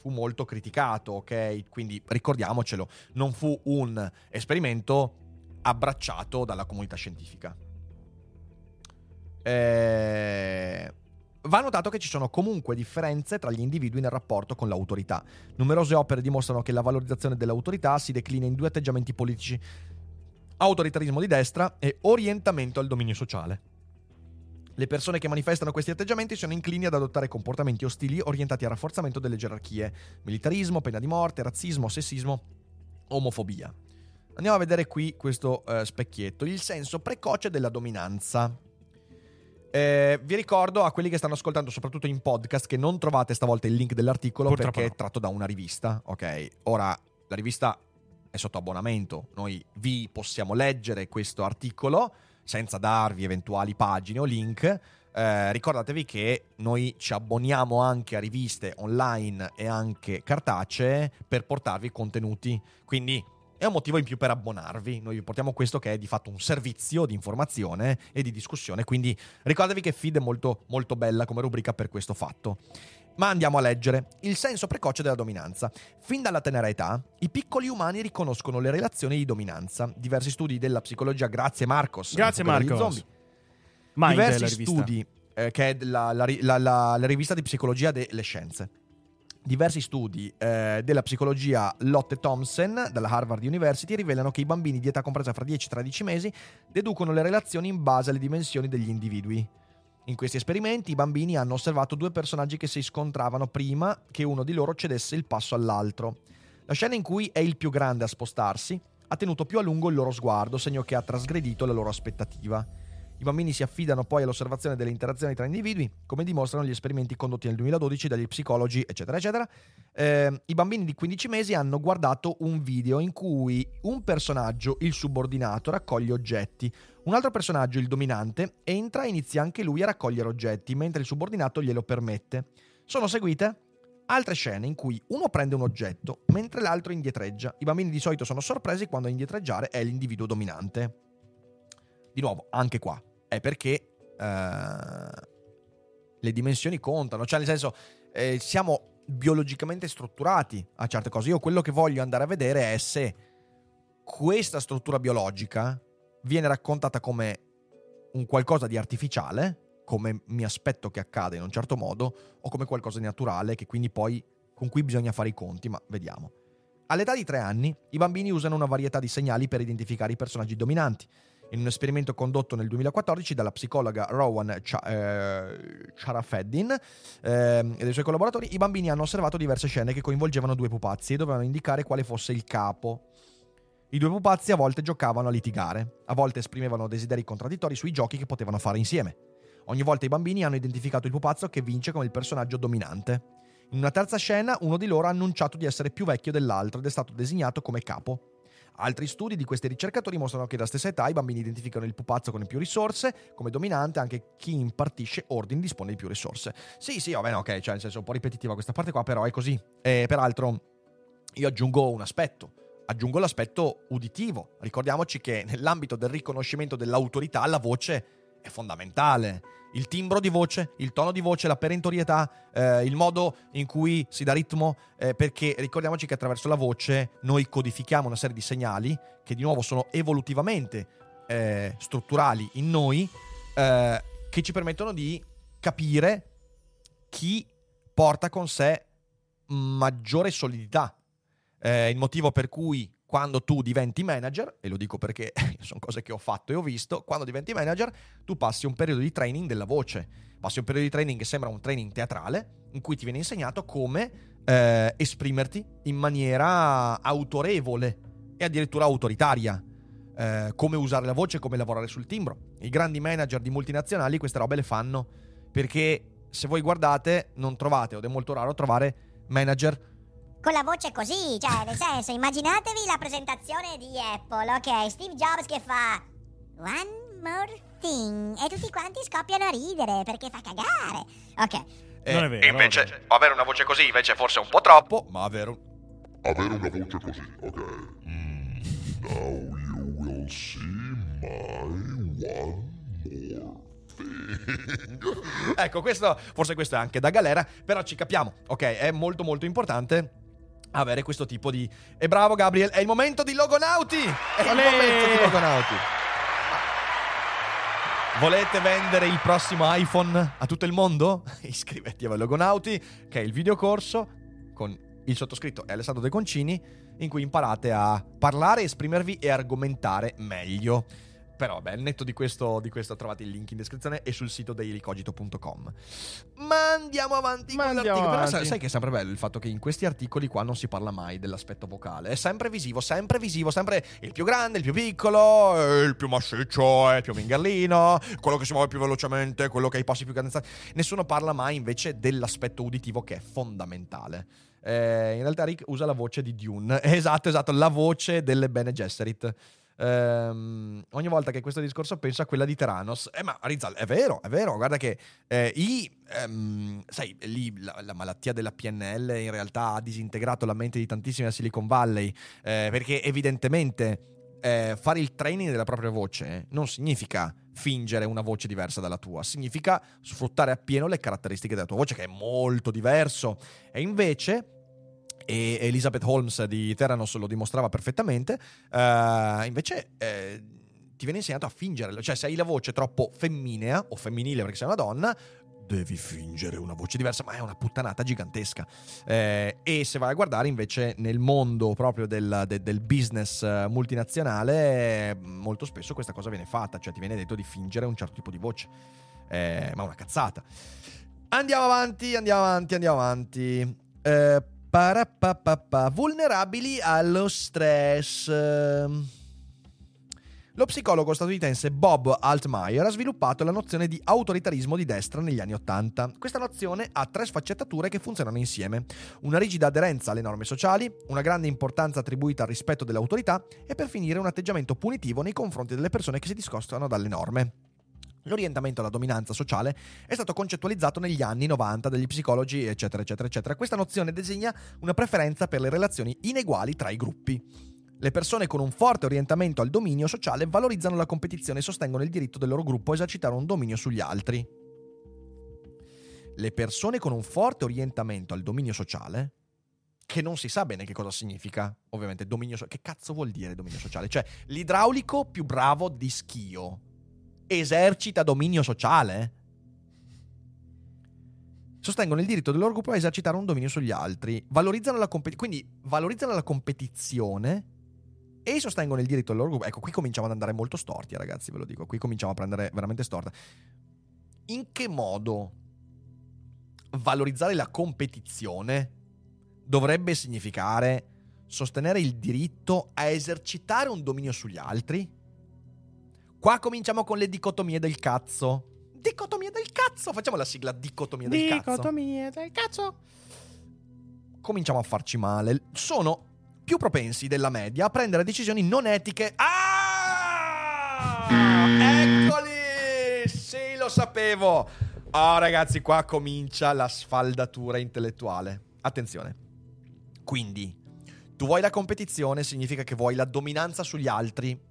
Fu molto criticato, ok? Quindi ricordiamocelo, non fu un esperimento abbracciato dalla comunità scientifica. Eh, Va notato che ci sono comunque differenze tra gli individui nel rapporto con l'autorità. Numerose opere dimostrano che la valorizzazione dell'autorità si declina in due atteggiamenti politici: autoritarismo di destra e orientamento al dominio sociale. Le persone che manifestano questi atteggiamenti sono inclini ad adottare comportamenti ostili orientati al rafforzamento delle gerarchie: militarismo, pena di morte, razzismo, sessismo, omofobia. Andiamo a vedere qui questo eh, specchietto, il senso precoce della dominanza. Eh, vi ricordo a quelli che stanno ascoltando, soprattutto in podcast, che non trovate stavolta il link dell'articolo Purtroppo perché no. è tratto da una rivista. Ok, ora la rivista è sotto abbonamento. Noi vi possiamo leggere questo articolo senza darvi eventuali pagine o link. Eh, ricordatevi che noi ci abboniamo anche a riviste online e anche cartacee per portarvi contenuti. Quindi è un motivo in più per abbonarvi. Noi vi portiamo questo che è di fatto un servizio di informazione e di discussione, quindi ricordatevi che Feed è molto, molto bella come rubrica per questo fatto. Ma andiamo a leggere. Il senso precoce della dominanza. Fin dalla tenera età, i piccoli umani riconoscono le relazioni di dominanza. Diversi studi della psicologia, grazie Marcos. Grazie, Marcos. Mind, Diversi studi, eh, che è la, la- la- la rivista di psicologia delle scienze. Diversi studi eh, della psicologia Lotte Thompson dalla Harvard University rivelano che i bambini di età compresa fra 10 e 13 mesi deducono le relazioni in base alle dimensioni degli individui. In questi esperimenti i bambini hanno osservato due personaggi che si scontravano prima che uno di loro cedesse il passo all'altro. La scena in cui è il più grande a spostarsi ha tenuto più a lungo il loro sguardo, segno che ha trasgredito la loro aspettativa. I bambini si affidano poi all'osservazione delle interazioni tra individui, come dimostrano gli esperimenti condotti nel 2012 dagli psicologi, eccetera, eccetera. Eh, I bambini di 15 mesi hanno guardato un video in cui un personaggio, il subordinato, raccoglie oggetti, un altro personaggio, il dominante, entra e inizia anche lui a raccogliere oggetti, mentre il subordinato glielo permette. Sono seguite altre scene in cui uno prende un oggetto, mentre l'altro indietreggia. I bambini di solito sono sorpresi quando a indietreggiare è l'individuo dominante. Di nuovo, anche qua, è perché eh, le dimensioni contano, cioè nel senso eh, siamo biologicamente strutturati a certe cose. Io quello che voglio andare a vedere è se questa struttura biologica viene raccontata come un qualcosa di artificiale, come mi aspetto che accada in un certo modo, o come qualcosa di naturale che quindi poi con cui bisogna fare i conti, ma vediamo. All'età di tre anni, i bambini usano una varietà di segnali per identificare i personaggi dominanti. In un esperimento condotto nel 2014 dalla psicologa Rowan Cha- eh, Charafeddin ehm, e dai suoi collaboratori, i bambini hanno osservato diverse scene che coinvolgevano due pupazzi e dovevano indicare quale fosse il capo. I due pupazzi a volte giocavano a litigare, a volte esprimevano desideri contraddittori sui giochi che potevano fare insieme. Ogni volta i bambini hanno identificato il pupazzo che vince come il personaggio dominante. In una terza scena, uno di loro ha annunciato di essere più vecchio dell'altro ed è stato designato come capo. Altri studi di questi ricercatori mostrano che alla stessa età i bambini identificano il pupazzo con le più risorse, come dominante anche chi impartisce ordini dispone di più risorse. Sì, sì, va bene, ok, cioè nel senso un po' ripetitiva questa parte qua, però è così. E peraltro io aggiungo un aspetto, aggiungo l'aspetto uditivo. Ricordiamoci che nell'ambito del riconoscimento dell'autorità la voce è fondamentale. Il timbro di voce, il tono di voce, la perentorietà, eh, il modo in cui si dà ritmo, eh, perché ricordiamoci che attraverso la voce noi codifichiamo una serie di segnali che di nuovo sono evolutivamente eh, strutturali in noi, eh, che ci permettono di capire chi porta con sé maggiore solidità. Eh, il motivo per cui quando tu diventi manager, e lo dico perché sono cose che ho fatto e ho visto, quando diventi manager tu passi un periodo di training della voce, passi un periodo di training che sembra un training teatrale, in cui ti viene insegnato come eh, esprimerti in maniera autorevole e addirittura autoritaria. Eh, come usare la voce, come lavorare sul timbro. I grandi manager di multinazionali queste robe le fanno perché se voi guardate non trovate, ed è molto raro trovare manager Con la voce così, cioè, nel senso, immaginatevi la presentazione di Apple, ok? Steve Jobs che fa One more thing e tutti quanti scoppiano a ridere perché fa cagare. Ok. eh, non è vero. E invece, avere una voce così invece forse è un po' troppo. ma avere un... Avere una voce così, ok. Mm, now you will see my one more thing. Ecco, questo, forse questo è anche da galera, però ci capiamo, ok? È molto molto importante avere questo tipo di... E bravo Gabriel, è il momento di Logonauti! È il Olè! momento di Logonauti! Volete vendere il prossimo iPhone a tutto il mondo? Iscrivetevi a Logonauti, che è il videocorso con il sottoscritto e Alessandro De Concini, in cui imparate a parlare, esprimervi e argomentare meglio. Però, vabbè, al netto di questo, di questo trovate il link in descrizione e sul sito dailycogito.com. Ma andiamo avanti Ma con andiamo l'articolo. Però avanti. sai, sai che è sempre bello il fatto che in questi articoli qua non si parla mai dell'aspetto vocale. È sempre visivo, sempre visivo, sempre il più grande, il più piccolo, il più massiccio, eh, il più mingarlino, quello che si muove più velocemente, quello che ha i passi più cadenzati. Nessuno parla mai invece dell'aspetto uditivo che è fondamentale. Eh, in realtà Rick usa la voce di Dune. Esatto, esatto, la voce delle Bene Gesserit. Ehm, ogni volta che questo discorso penso a quella di Teranos. Eh, ma Rizal, è vero, è vero. Guarda che eh, i, ehm, sai, lì la, la malattia della PNL in realtà ha disintegrato la mente di tantissimi a Silicon Valley. eh, perché evidentemente eh, fare il training della propria voce non significa fingere una voce diversa dalla tua, significa sfruttare appieno le caratteristiche della tua voce, che è molto diverso. E invece e Elizabeth Holmes di Theranos lo dimostrava perfettamente. eh, invece eh, ti viene insegnato a fingere, cioè se hai la voce troppo femminea o femminile perché sei una donna, devi fingere una voce diversa, ma è una puttanata gigantesca. Eh, e se vai a guardare invece nel mondo proprio del, de- del business eh, multinazionale, molto spesso questa cosa viene fatta, cioè ti viene detto di fingere un certo tipo di voce. Eh, ma una cazzata. Andiamo avanti, andiamo avanti, andiamo avanti. Eh, parapapapà. Vulnerabili allo stress. Lo psicologo statunitense Bob Altmaier ha sviluppato la nozione di autoritarismo di destra negli anni Ottanta. Questa nozione ha tre sfaccettature che funzionano insieme. Una rigida aderenza alle norme sociali, una grande importanza attribuita al rispetto delle autorità e per finire un atteggiamento punitivo nei confronti delle persone che si discostano dalle norme. L'orientamento alla dominanza sociale è stato concettualizzato negli anni 90 dagli psicologi, eccetera, eccetera, eccetera. Questa nozione disegna una preferenza per le relazioni ineguali tra i gruppi. Le persone con un forte orientamento al dominio sociale valorizzano la competizione e sostengono il diritto del loro gruppo a esercitare un dominio sugli altri. Le persone con un forte orientamento al dominio sociale, che non si sa bene che cosa significa, ovviamente, dominio sociale. Che cazzo vuol dire dominio sociale? Cioè, l'idraulico più bravo di schio esercita dominio sociale? Sostengono il diritto del loro gruppo a esercitare un dominio sugli altri, valorizzano la competizione, quindi valorizzano la competizione e sostengono il diritto del loro gruppo. Ecco, qui cominciamo ad andare molto storti, ragazzi, ve lo dico, qui cominciamo a prendere veramente storta. In che modo valorizzare la competizione dovrebbe significare sostenere il diritto a esercitare un dominio sugli altri? Qua cominciamo con le dicotomie del cazzo. Dicotomie del cazzo! Facciamo la sigla dicotomie del cazzo. Dicotomie del cazzo. Cominciamo a farci male. Sono più propensi della media a prendere decisioni non etiche. Ah! Eccoli! Sì, lo sapevo. Ah, ragazzi, qua comincia la sfaldatura intellettuale. Attenzione. Quindi, tu vuoi la competizione, significa che vuoi la dominanza sugli altri.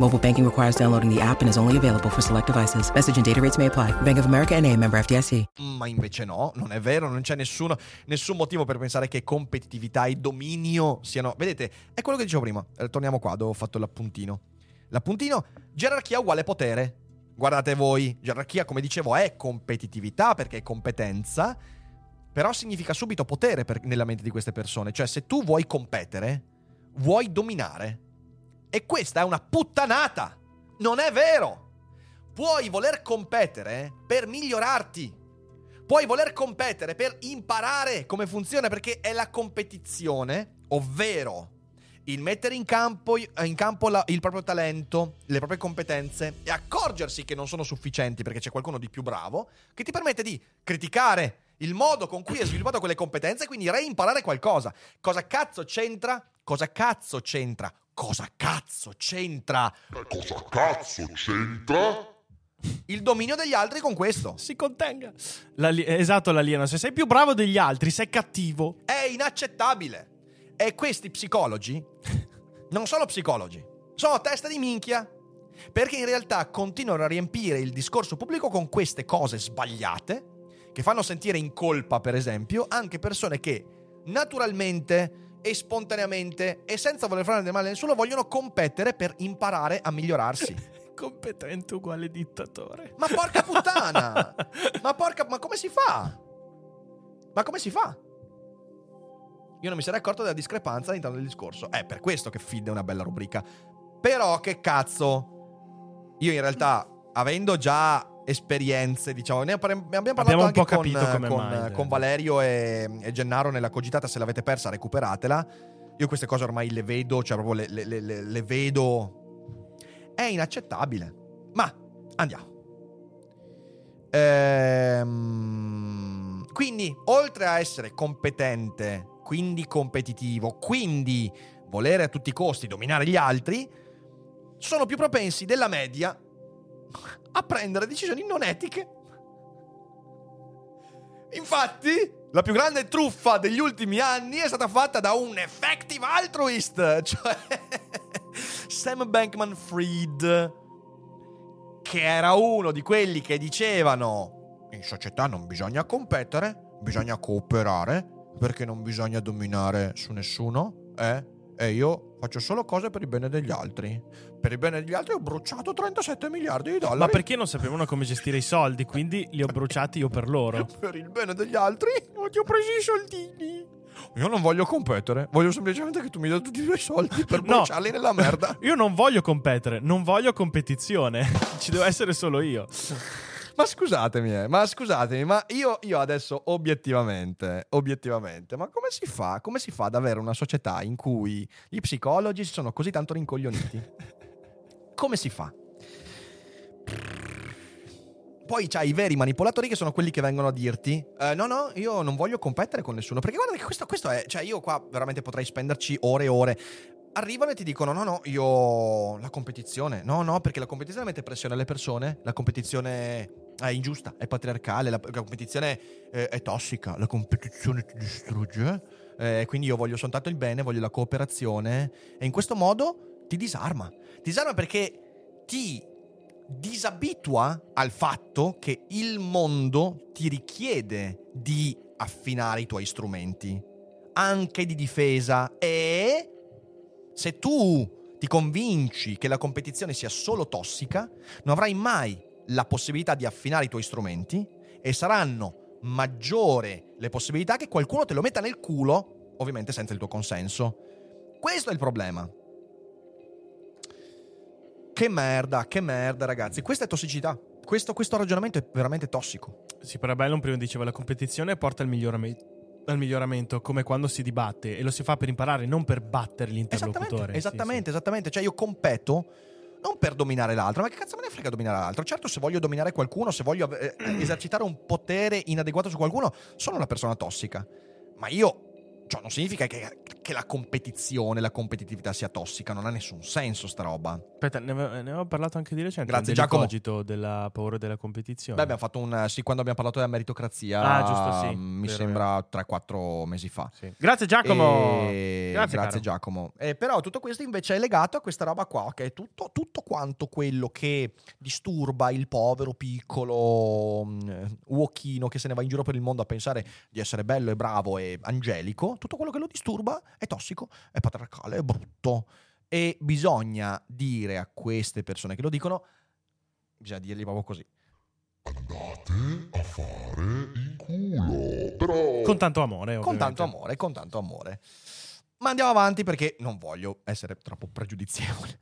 Mobile banking requires downloading the app and is only available for select devices. Message and data rates may apply. Bank of America and a member FDIC. Ma invece no, non è vero, non c'è nessuno, nessun motivo per pensare che competitività e dominio siano... Vedete, è quello che dicevo prima. Eh, torniamo qua dove ho fatto l'appuntino. L'appuntino, gerarchia uguale potere. Guardate voi, gerarchia, come dicevo, è competitività perché è competenza, però significa subito potere per- nella mente di queste persone. Cioè, se tu vuoi competere, vuoi dominare. E questa è una puttanata. Non è vero. Puoi voler competere per migliorarti. Puoi voler competere per imparare come funziona, perché è la competizione, ovvero il mettere in campo, in campo la- il proprio talento, le proprie competenze e accorgersi che non sono sufficienti perché c'è qualcuno di più bravo, che ti permette di criticare il modo con cui hai sviluppato quelle competenze e quindi reimparare qualcosa. Cosa cazzo c'entra? Cosa cazzo c'entra? Cosa cazzo c'entra Cosa cazzo c'entra? il dominio degli altri con questo? Si contenga. L'ali- esatto, l'alieno. Se sei più bravo degli altri, sei cattivo. È inaccettabile. E questi psicologi non sono psicologi, sono testa di minchia. Perché in realtà continuano a riempire il discorso pubblico con queste cose sbagliate che fanno sentire in colpa, per esempio, anche persone che naturalmente e spontaneamente e senza voler fare del male a nessuno vogliono competere per imparare a migliorarsi. Competente uguale dittatore. Ma porca puttana! ma porca, ma come si fa? Ma come si fa? Io non mi sarei accorto della discrepanza all'interno del discorso. È per questo che Feed è una bella rubrica. Però che cazzo? Io in realtà, avendo già esperienze, diciamo. Ne abbiamo parlato Abbiamo anche con, con- con. Valerio e, e Gennaro nella cogitata. Se l'avete persa, recuperatela. Io queste cose ormai le vedo, cioè proprio le, le- le- le- le vedo. È inaccettabile. Ma andiamo. Ehm, quindi, oltre a essere competente, quindi competitivo, quindi volere a tutti i costi dominare gli altri, sono più propensi della media a prendere decisioni non etiche. Infatti, la più grande truffa degli ultimi anni è stata fatta da un effective altruist, cioè Sam Bankman Fried, che era uno di quelli che dicevano in società non bisogna competere, bisogna cooperare, perché non bisogna dominare su nessuno, eh? E io faccio solo cose per il bene degli altri. Per il bene degli altri ho bruciato 37 miliardi di dollari. Ma perché non sapevano come gestire i soldi, quindi li ho bruciati io per loro. Per il bene degli altri non ti ho preso i soldini. Io non voglio competere, voglio semplicemente che tu mi dia tutti i tuoi soldi per No. bruciarli nella merda. Io non voglio competere, non voglio competizione. Ci devo essere solo io. Ma scusatemi, eh, ma scusatemi, ma io, io adesso obiettivamente, obiettivamente, ma come si fa? Come si fa ad avere una società in cui gli psicologi sono così tanto rincoglioniti? Come si fa? Poi c'hai i veri manipolatori che sono quelli che vengono a dirti: "Eh, No, no, io non voglio competere con nessuno. Perché guarda che questo, questo è. Cioè, io qua veramente potrei spenderci ore e ore. Arrivano e ti dicono: No, no, io. La competizione. No, no, perché la competizione mette pressione alle persone. La competizione è ingiusta, è patriarcale. La, la competizione eh, è tossica. La competizione ti distrugge. Eh, quindi io voglio soltanto il bene, voglio la cooperazione. E in questo modo ti disarma. Ti disarma perché ti disabitua al fatto che il mondo ti richiede di affinare i tuoi strumenti, anche di difesa e se tu ti convinci che la competizione sia solo tossica, non avrai mai la possibilità di affinare i tuoi strumenti e saranno maggiore le possibilità che qualcuno te lo metta nel culo, ovviamente senza il tuo consenso. Questo è il problema. Che merda, che merda, ragazzi. Questa è tossicità. Questo, questo ragionamento è veramente tossico. Sì, però Bellon prima diceva la competizione porta al miglioramento, al miglioramento, come quando si dibatte e lo si fa per imparare, non per battere l'interlocutore. Esattamente, esattamente, esattamente. Cioè, io competo non per dominare l'altro, ma che cazzo me ne frega dominare l'altro? Certo, se voglio dominare qualcuno, se voglio eh, esercitare un potere inadeguato su qualcuno, sono una persona tossica. Ma io. Ciò non significa che, che la competizione, la competitività sia tossica, non ha nessun senso sta roba. Aspetta, ne avevo, ne avevo parlato anche di recente. Grazie, Giacomo. Delicogito, della paura della competizione. Beh, abbiamo fatto un. Sì, quando abbiamo parlato della meritocrazia. Ah, giusto, sì. Mi Vero, sembra 3-4 mesi fa. Sì. Grazie Giacomo! E- Grazie, Grazie. Giacomo. Eh, però tutto questo invece è legato a questa roba qua, che è tutto, tutto quanto quello che disturba il povero piccolo mh, uochino che se ne va in giro per il mondo a pensare di essere bello e bravo e angelico. Tutto quello che lo disturba è tossico, è patriarcale, è brutto. E bisogna dire a queste persone che lo dicono, bisogna dirgli proprio così. Andate a fare in culo. Però... Con tanto amore, con ovviamente. tanto amore, con tanto amore. Ma andiamo avanti perché non voglio essere troppo pregiudizievole.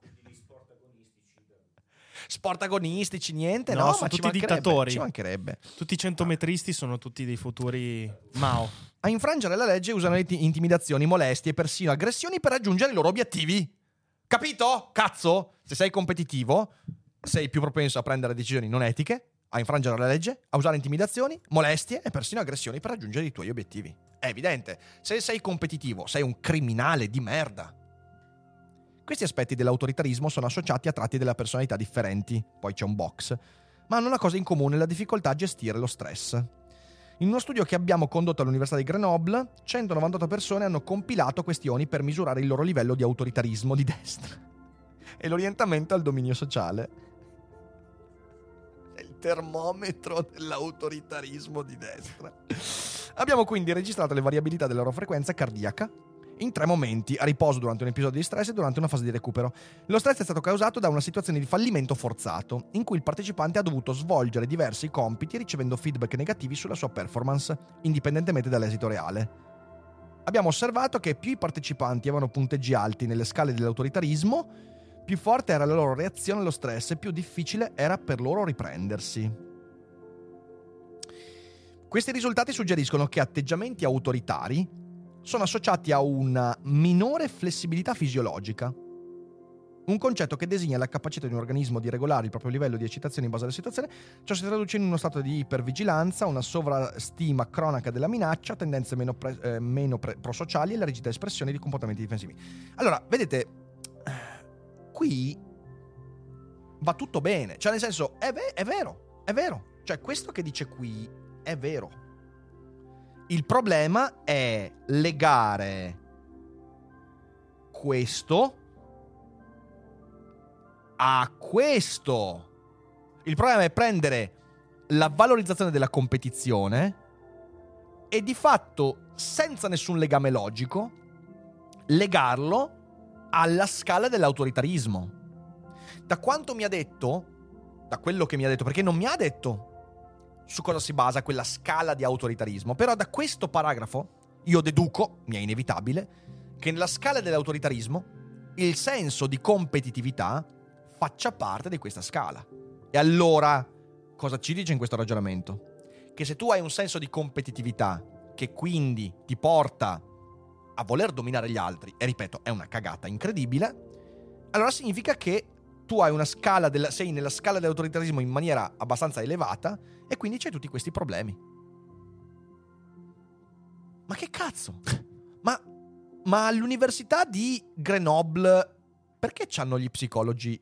Sport agonistici, niente, no, No, sono tutti dittatori. Ci mancherebbe. Tutti i centometristi sono tutti dei futuri Mao. A infrangere la legge usano int- intimidazioni, molestie e persino aggressioni per raggiungere i loro obiettivi. Capito? Cazzo, se sei competitivo, sei più propenso a prendere decisioni non etiche, a infrangere la legge, a usare intimidazioni, molestie e persino aggressioni per raggiungere i tuoi obiettivi. È evidente, se sei competitivo, sei un criminale di merda. Questi aspetti dell'autoritarismo sono associati a tratti della personalità differenti, poi c'è un box, ma hanno una cosa in comune, la difficoltà a gestire lo stress. In uno studio che abbiamo condotto all'Università di Grenoble, 198 persone hanno compilato questioni per misurare il loro livello di autoritarismo di destra e l'orientamento al dominio sociale. È il termometro dell'autoritarismo di destra. Abbiamo quindi registrato le variabilità della loro frequenza cardiaca in tre momenti, a riposo durante un episodio di stress e durante una fase di recupero. Lo stress è stato causato da una situazione di fallimento forzato, in cui il partecipante ha dovuto svolgere diversi compiti ricevendo feedback negativi sulla sua performance, indipendentemente dall'esito reale. Abbiamo osservato che più i partecipanti avevano punteggi alti nelle scale dell'autoritarismo, più forte era la loro reazione allo stress e più difficile era per loro riprendersi. Questi risultati suggeriscono che atteggiamenti autoritari sono associati a una minore flessibilità fisiologica. Un concetto che designa la capacità di un organismo di regolare il proprio livello di eccitazione in base alla situazione. Ciò si traduce in uno stato di ipervigilanza, una sovrastima cronica della minaccia, tendenze meno, pre- eh, meno pre- prosociali e la rigida espressione di comportamenti difensivi. Allora, vedete, qui va tutto bene. Cioè, nel senso, è, ve- è vero, è vero. Cioè, questo che dice qui è vero. Il problema è legare questo a questo. Il problema è prendere la valorizzazione della competizione e di fatto, senza nessun legame logico, legarlo alla scala dell'autoritarismo. Da quanto mi ha detto, da quello che mi ha detto, perché non mi ha detto su cosa si basa quella scala di autoritarismo, però da questo paragrafo io deduco, mi è inevitabile, che nella scala dell'autoritarismo il senso di competitività faccia parte di questa scala. E allora, cosa ci dice in questo ragionamento? Che se tu hai un senso di competitività che quindi ti porta a voler dominare gli altri, e ripeto, è una cagata incredibile, allora significa che tu hai una scala del, sei nella scala dell'autoritarismo in maniera abbastanza elevata e quindi c'hai tutti questi problemi. Ma che cazzo? Ma, ma all'università di Grenoble perché c'hanno gli psicologi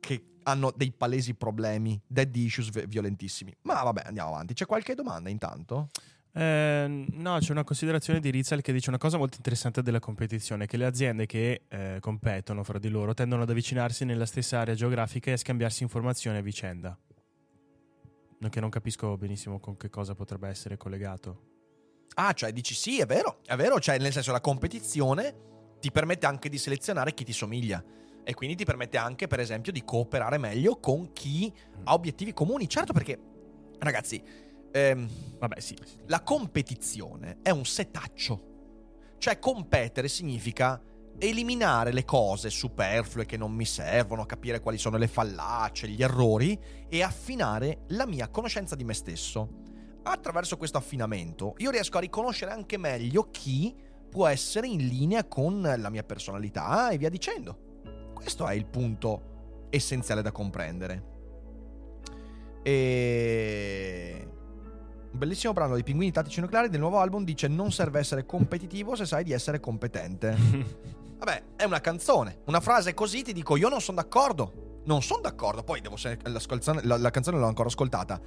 che hanno dei palesi problemi, dead issues vi- violentissimi? Ma vabbè, andiamo avanti. C'è qualche domanda intanto? Eh, no, c'è una considerazione di Rizal che dice una cosa molto interessante della competizione, che le aziende che eh, competono fra di loro tendono ad avvicinarsi nella stessa area geografica e a scambiarsi informazioni a vicenda. Che non capisco benissimo con che cosa potrebbe essere collegato. Ah, cioè dici sì, è vero, è vero, cioè nel senso la competizione ti permette anche di selezionare chi ti somiglia e quindi ti permette anche, per esempio, di cooperare meglio con chi ha obiettivi comuni. Certo perché, ragazzi, ehm, Vabbè, sì. la competizione è un setaccio. Cioè competere significa eliminare le cose superflue che non mi servono, capire quali sono le fallacie, gli errori e affinare la mia conoscenza di me stesso. Attraverso questo affinamento io riesco a riconoscere anche meglio chi può essere in linea con la mia personalità e via dicendo. Questo è il punto essenziale da comprendere. E... Un bellissimo brano dei pinguini tattici nucleari del nuovo album dice non serve essere competitivo se sai di essere competente. Vabbè, è una canzone. Una frase così ti dico io non sono d'accordo. Non sono d'accordo. Poi devo se- la, la, la canzone l'ho ancora ascoltata.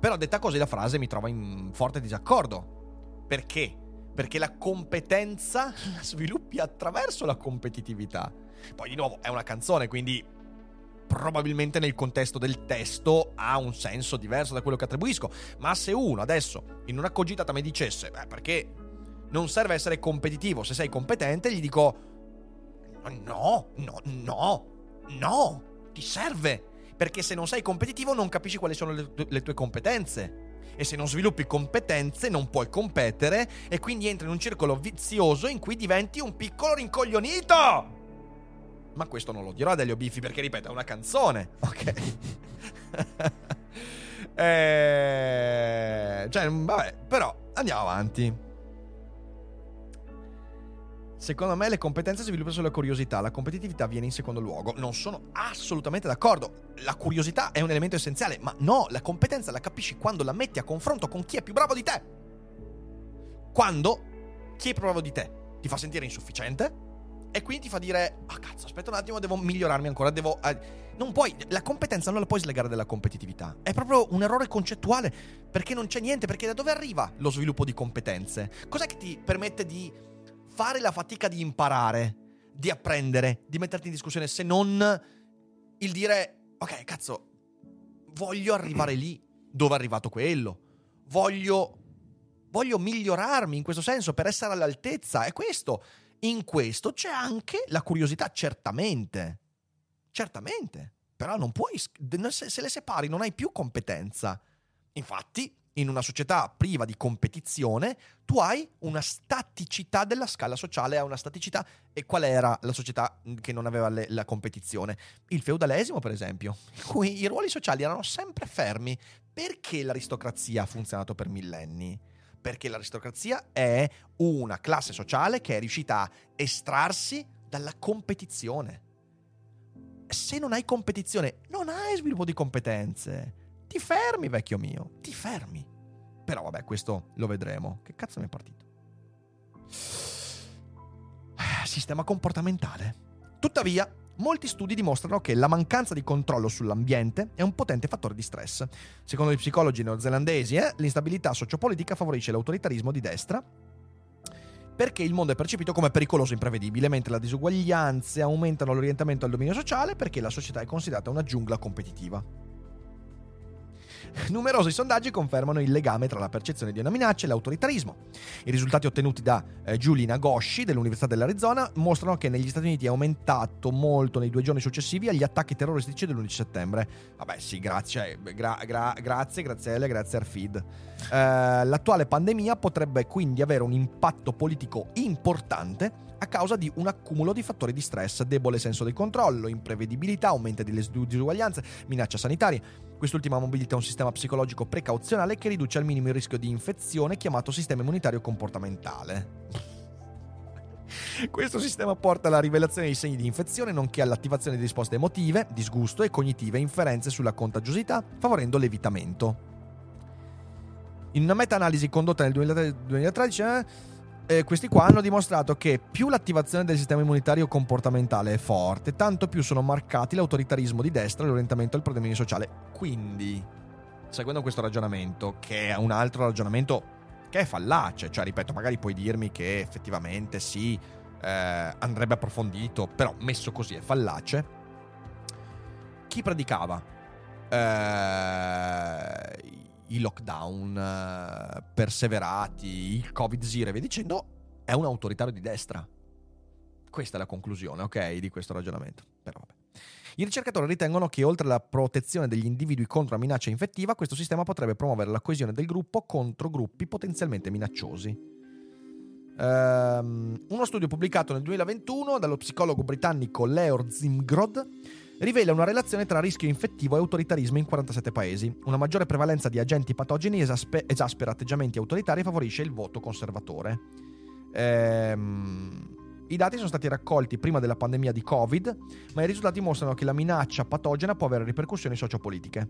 Però detta così la frase mi trova in forte disaccordo. Perché? Perché la competenza la sviluppi attraverso la competitività. Poi di nuovo è una canzone, quindi probabilmente nel contesto del testo ha un senso diverso da quello che attribuisco. Ma se uno adesso in una cogitata mi dicesse, beh, perché non serve essere competitivo, se sei competente, gli dico, no, no, no, no, ti serve. Perché se non sei competitivo non capisci quali sono le, tu- le tue competenze. E se non sviluppi competenze non puoi competere e quindi entri in un circolo vizioso in cui diventi un piccolo rincoglionito. Ma questo non lo dirò ad Elio Biffi perché, ripeto, è una canzone. Ok. eh, cioè, vabbè, però andiamo avanti. Secondo me le competenze si sviluppano sulla curiosità, la competitività viene in secondo luogo. Non sono assolutamente d'accordo. La curiosità è un elemento essenziale, ma no, la competenza la capisci quando la metti a confronto con chi è più bravo di te. Quando chi è più bravo di te ti fa sentire insufficiente e quindi ti fa dire "Ah cazzo, aspetta un attimo, devo migliorarmi ancora, devo eh". non puoi la competenza non la puoi slegare dalla competitività. È proprio un errore concettuale, perché non c'è niente, perché da dove arriva lo sviluppo di competenze? Cos'è che ti permette di fare la fatica di imparare, di apprendere, di metterti in discussione, se non il dire, ok, cazzo, voglio arrivare lì dove è arrivato quello, voglio, voglio migliorarmi in questo senso per essere all'altezza. E questo, in questo c'è anche la curiosità, certamente, certamente, però non puoi, se le separi non hai più competenza. Infatti, in una società priva di competizione, tu hai una staticità della scala sociale, hai una staticità. E qual era la società che non aveva le- la competizione? Il feudalesimo, per esempio, in cui i ruoli sociali erano sempre fermi, Perché l'aristocrazia ha funzionato per millenni? Perché l'aristocrazia è una classe sociale che è riuscita a estrarsi dalla competizione. Se non hai competizione, non hai sviluppo di competenze. Ti fermi, vecchio mio, ti fermi. Però vabbè, questo lo vedremo. Che cazzo mi è partito? Sistema comportamentale. Tuttavia, molti studi dimostrano che la mancanza di controllo sull'ambiente è un potente fattore di stress. Secondo gli psicologi neozelandesi, eh, l'instabilità sociopolitica favorisce l'autoritarismo di destra perché il mondo è percepito come pericoloso e imprevedibile, mentre le disuguaglianze aumentano l'orientamento al dominio sociale perché la società è considerata una giungla competitiva. Numerosi sondaggi confermano il legame tra la percezione di una minaccia e l'autoritarismo. I risultati ottenuti da eh, Julie Nagoshi dell'Università dell'Arizona mostrano che negli Stati Uniti è aumentato molto nei due giorni successivi agli attacchi terroristici dell'11 settembre. Vabbè, sì, grazie, gra- gra- grazie, Graziella, grazie Arfid. Eh, l'attuale pandemia potrebbe quindi avere un impatto politico importante a causa di un accumulo di fattori di stress, debole senso del controllo, imprevedibilità, aumento delle disuguaglianze, minaccia sanitaria. Quest'ultima mobilita un sistema psicologico precauzionale che riduce al minimo il rischio di infezione chiamato sistema immunitario comportamentale. Questo sistema porta alla rivelazione dei segni di infezione, nonché all'attivazione di risposte emotive, disgusto e cognitive inferenze sulla contagiosità, favorendo l'evitamento. In una meta-analisi condotta nel 2013, eh, eh, questi qua hanno dimostrato che più l'attivazione del sistema immunitario comportamentale è forte, tanto più sono marcati l'autoritarismo di destra e l'orientamento al predominio sociale. Quindi, seguendo questo ragionamento, che è un altro ragionamento che è fallace, cioè ripeto, magari puoi dirmi che effettivamente sì, eh, andrebbe approfondito, però messo così è fallace. Chi predicava eh, i lockdown eh, perseverati, il Covid-0 e via dicendo, è un autoritario di destra. Questa è la conclusione, ok, di questo ragionamento. Però vabbè. I ricercatori ritengono che oltre alla protezione degli individui contro la minaccia infettiva, questo sistema potrebbe promuovere la coesione del gruppo contro gruppi potenzialmente minacciosi. Um, uno studio pubblicato nel 2021 dallo psicologo britannico Leo Zimgrod rivela una relazione tra rischio infettivo e autoritarismo in 47 paesi. Una maggiore prevalenza di agenti patogeni esaspe- esaspera atteggiamenti autoritari e favorisce il voto conservatore. Ehm, I dati sono stati raccolti prima della pandemia di Covid, ma i risultati mostrano che la minaccia patogena può avere ripercussioni sociopolitiche.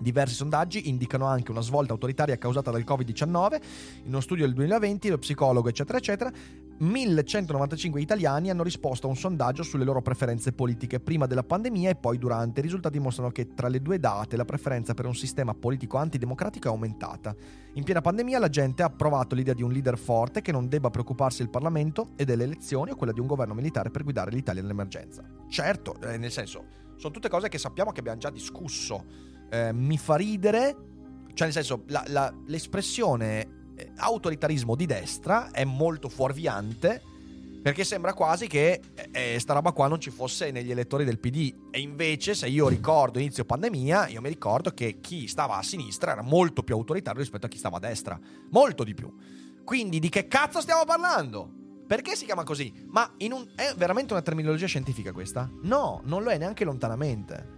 Diversi sondaggi indicano anche una svolta autoritaria causata dal Covid-19. In uno studio del 2020, lo psicologo, eccetera, eccetera, 1195 italiani hanno risposto a un sondaggio sulle loro preferenze politiche prima della pandemia e poi durante. I risultati mostrano che tra le due date la preferenza per un sistema politico antidemocratico è aumentata. In piena pandemia la gente ha approvato l'idea di un leader forte che non debba preoccuparsi del Parlamento e delle elezioni o quella di un governo militare per guidare l'Italia nell'emergenza. Certo, eh, nel senso, sono tutte cose che sappiamo che abbiamo già discusso eh, mi fa ridere, cioè nel senso la, la, l'espressione autoritarismo di destra è molto fuorviante perché sembra quasi che eh, eh, sta roba qua non ci fosse negli elettori del PD e invece se io ricordo inizio pandemia io mi ricordo che chi stava a sinistra era molto più autoritario rispetto a chi stava a destra molto di più quindi di che cazzo stiamo parlando? Perché si chiama così? Ma un, è veramente una terminologia scientifica questa? No, non lo è neanche lontanamente.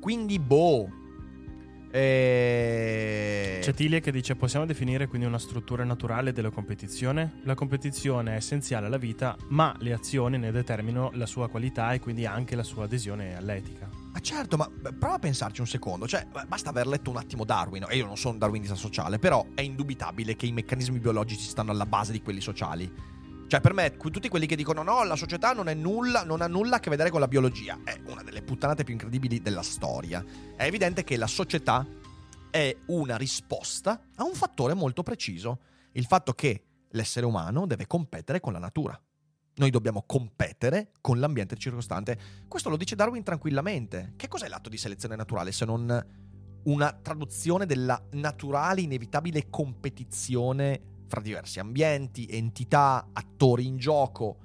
Quindi, boh. E... C'è Tilia che dice: Possiamo definire quindi una struttura naturale della competizione? La competizione è essenziale alla vita, ma le azioni ne determinano la sua qualità e quindi anche la sua adesione all'etica. Ma certo, ma prova a pensarci un secondo. Cioè, basta aver letto un attimo Darwin. E io non sono un darwinista sociale, però è indubitabile che i meccanismi biologici stanno alla base di quelli sociali. Cioè, per me, tutti quelli che dicono no, la società non nulla, non ha nulla a che vedere con la biologia, è una delle puttanate più incredibili della storia. È evidente che la società è una risposta a un fattore molto preciso, il fatto che l'essere umano deve competere con la natura. Noi dobbiamo competere con l'ambiente circostante. Questo lo dice Darwin tranquillamente. Che cos'è l'atto di selezione naturale se non una traduzione della naturale, inevitabile competizione fra diversi ambienti, entità, attori in gioco.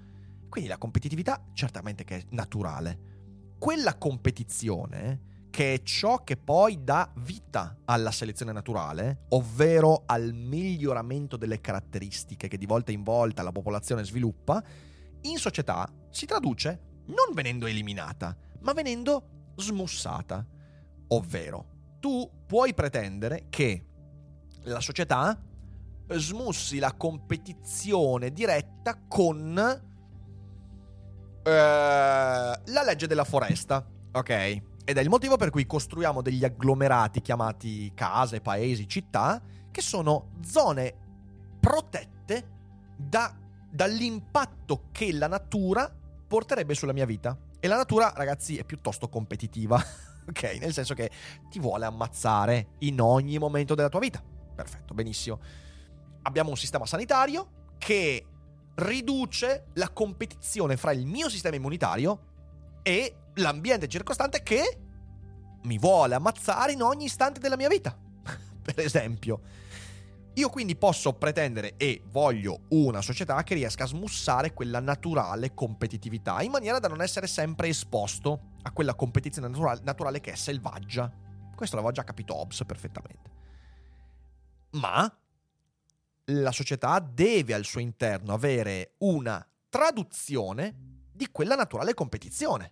Quindi la competitività certamente che è naturale. Quella competizione che è ciò che poi dà vita alla selezione naturale, ovvero al miglioramento delle caratteristiche che di volta in volta la popolazione sviluppa, in società si traduce non venendo eliminata, ma venendo smussata. Ovvero, tu puoi pretendere che la società smussi la competizione diretta con eh, la legge della foresta, ok? Ed è il motivo per cui costruiamo degli agglomerati chiamati case, paesi, città, che sono zone protette da- dall'impatto che la natura porterebbe sulla mia vita. E la natura, ragazzi, è piuttosto competitiva, ok? Nel senso che ti vuole ammazzare in ogni momento della tua vita. Perfetto, benissimo. Abbiamo un sistema sanitario che riduce la competizione fra il mio sistema immunitario e l'ambiente circostante che mi vuole ammazzare in ogni istante della mia vita. per esempio. Io quindi posso pretendere e voglio una società che riesca a smussare quella naturale competitività in maniera da non essere sempre esposto a quella competizione naturale, naturale che è selvaggia. Questo l'aveva già capito Hobbes perfettamente. Ma la società deve al suo interno avere una traduzione di quella naturale competizione.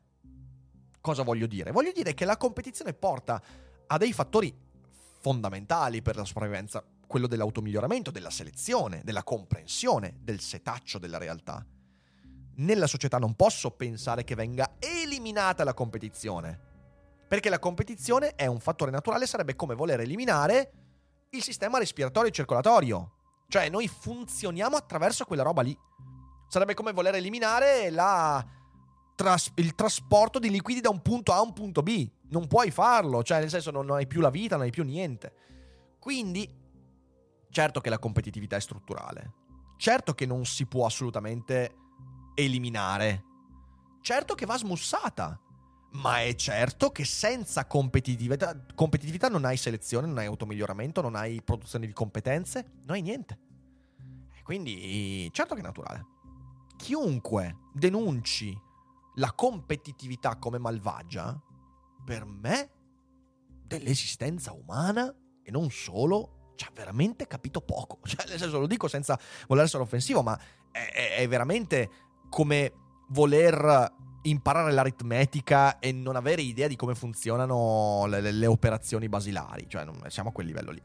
Cosa voglio dire? Voglio dire che la competizione porta a dei fattori fondamentali per la sopravvivenza, quello dell'automiglioramento, della selezione, della comprensione, del setaccio della realtà. Nella società non posso pensare che venga eliminata la competizione, perché la competizione è un fattore naturale, sarebbe come voler eliminare il sistema respiratorio e circolatorio. Cioè noi funzioniamo attraverso quella roba lì. Sarebbe come voler eliminare la tras- il trasporto di liquidi da un punto A a un punto B. Non puoi farlo, cioè nel senso non, non hai più la vita, non hai più niente. Quindi, certo che la competitività è strutturale. Certo che non si può assolutamente eliminare. Certo che va smussata. Ma è certo che senza competitività, competitività non hai selezione, non hai automiglioramento, non hai produzione di competenze, non hai niente. Quindi, certo che è naturale. Chiunque denunci la competitività come malvagia, per me, dell'esistenza umana e non solo, ci ha veramente capito poco. Cioè, nel senso, lo dico senza voler essere offensivo, ma è, è- è veramente come voler imparare l'aritmetica e non avere idea di come funzionano le, le- le operazioni basilari. Cioè, non, siamo a quel livello lì.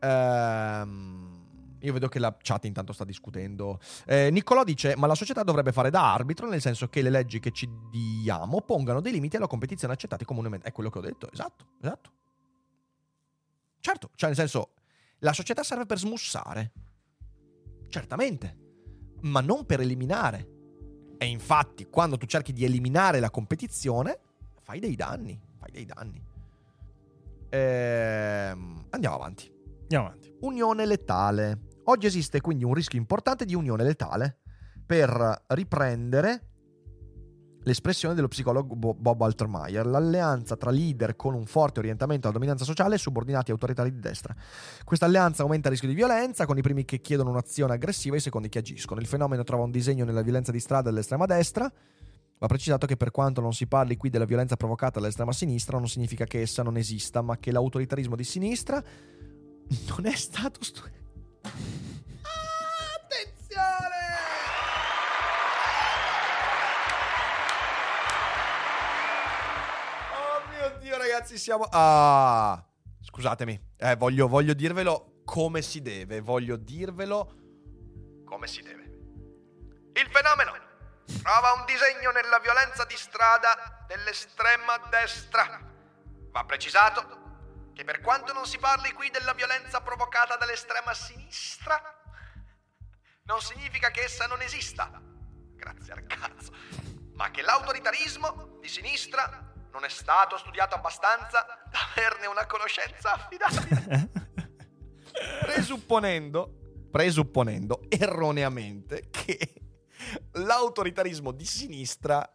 Ehm, io vedo che la chat intanto sta discutendo. Eh, Niccolò dice: Ma la società dovrebbe fare da arbitro, nel senso che le leggi che ci diamo pongano dei limiti alla competizione accettati comunemente. È quello che ho detto, esatto, esatto. Certo, cioè nel senso, la società serve per smussare. Certamente, ma non per eliminare. E infatti, quando tu cerchi di eliminare la competizione, fai dei danni. Fai dei danni. Ehm, andiamo avanti. Andiamo avanti. Unione letale. Oggi esiste quindi un rischio importante di unione letale per riprendere l'espressione dello psicologo Bo- Bob Altermaier, l'alleanza tra leader con un forte orientamento alla dominanza sociale e subordinati autoritari di destra. Questa alleanza aumenta il rischio di violenza, con i primi che chiedono un'azione aggressiva e i secondi che agiscono. Il fenomeno trova un disegno nella violenza di strada dell'estrema destra. Va precisato che per quanto non si parli qui della violenza provocata dall'estrema sinistra, non significa che essa non esista, ma che l'autoritarismo di sinistra non è stato studiato. Attenzione! Oh mio dio, ragazzi, siamo. Ah, scusatemi, eh, voglio, voglio dirvelo come si deve. Voglio dirvelo come si deve. Il fenomeno trova un disegno nella violenza di strada dell'estrema destra. Va precisato che per quanto non si parli qui della violenza provocata dall'estrema sinistra, non significa che essa non esista. Grazie al cazzo. Ma che l'autoritarismo di sinistra non è stato studiato abbastanza da averne una conoscenza affidabile. presupponendo, presupponendo erroneamente che l'autoritarismo di sinistra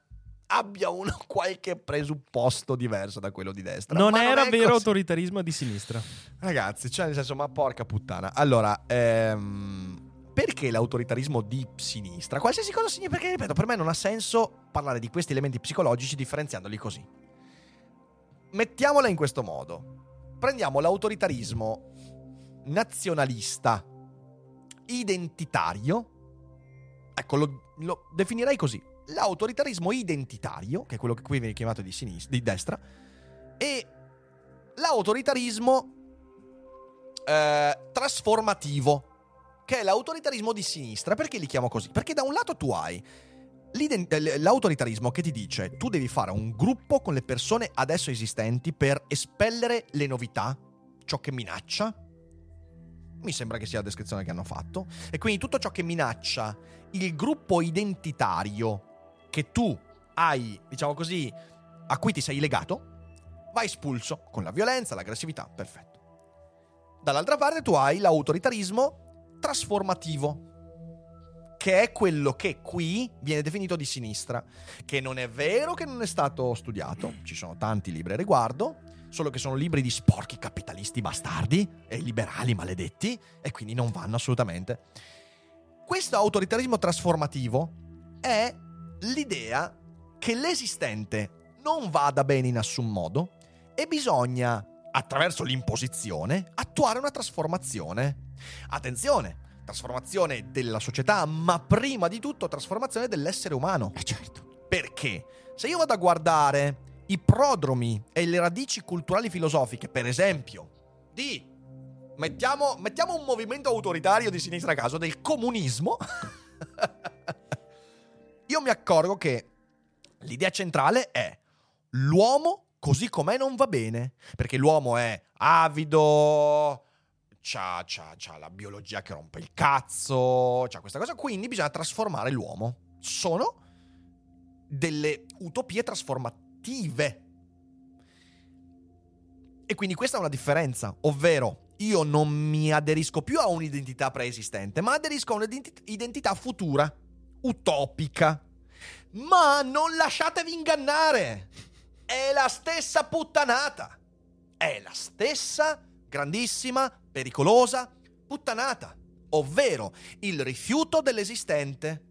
abbia uno qualche presupposto diverso da quello di destra. Non Ma era è vero così. autoritarismo di sinistra. Ragazzi, cioè nel senso, ma porca puttana. Allora, ehm, perché l'autoritarismo di sinistra? Qualsiasi cosa significa, perché ripeto, per me non ha senso parlare di questi elementi psicologici differenziandoli così. Mettiamola in questo modo. Prendiamo l'autoritarismo nazionalista, identitario. Ecco, lo, lo definirei così. L'autoritarismo identitario, che è quello che qui viene chiamato di sinistra, di destra, e l'autoritarismo eh, trasformativo, che è l'autoritarismo di sinistra. Perché li chiamo così? Perché da un lato tu hai l'autoritarismo che ti dice tu devi fare un gruppo con le persone adesso esistenti per espellere le novità, ciò che minaccia. Mi sembra che sia la descrizione che hanno fatto. E quindi tutto ciò che minaccia il gruppo identitario che tu hai, diciamo così, a cui ti sei legato, va espulso con la violenza, l'aggressività, perfetto. Dall'altra parte tu hai l'autoritarismo trasformativo, che è quello che qui viene definito di sinistra, che non è vero che non è stato studiato, ci sono tanti libri a riguardo, solo che sono libri di sporchi capitalisti bastardi e liberali maledetti, e quindi non vanno assolutamente. Questo autoritarismo trasformativo è l'idea che l'esistente non vada bene in nessun modo e bisogna, attraverso l'imposizione, attuare una trasformazione. Attenzione, trasformazione della società, ma prima di tutto trasformazione dell'essere umano. Eh certo. Perché? Se io vado a guardare i prodromi e le radici culturali filosofiche, per esempio, di mettiamo, mettiamo un movimento autoritario di sinistra a caso del comunismo, io mi accorgo che l'idea centrale è l'uomo così com'è non va bene, perché l'uomo è avido, c'ha, c'ha, c'ha la biologia che rompe il cazzo, c'ha questa cosa, quindi bisogna trasformare l'uomo. Sono delle utopie trasformative. E quindi questa è una differenza, ovvero io non mi aderisco più a un'identità preesistente, ma aderisco a un'identità futura, utopica. Ma non lasciatevi ingannare! È la stessa puttanata! È la stessa grandissima, pericolosa puttanata, ovvero il rifiuto dell'esistente,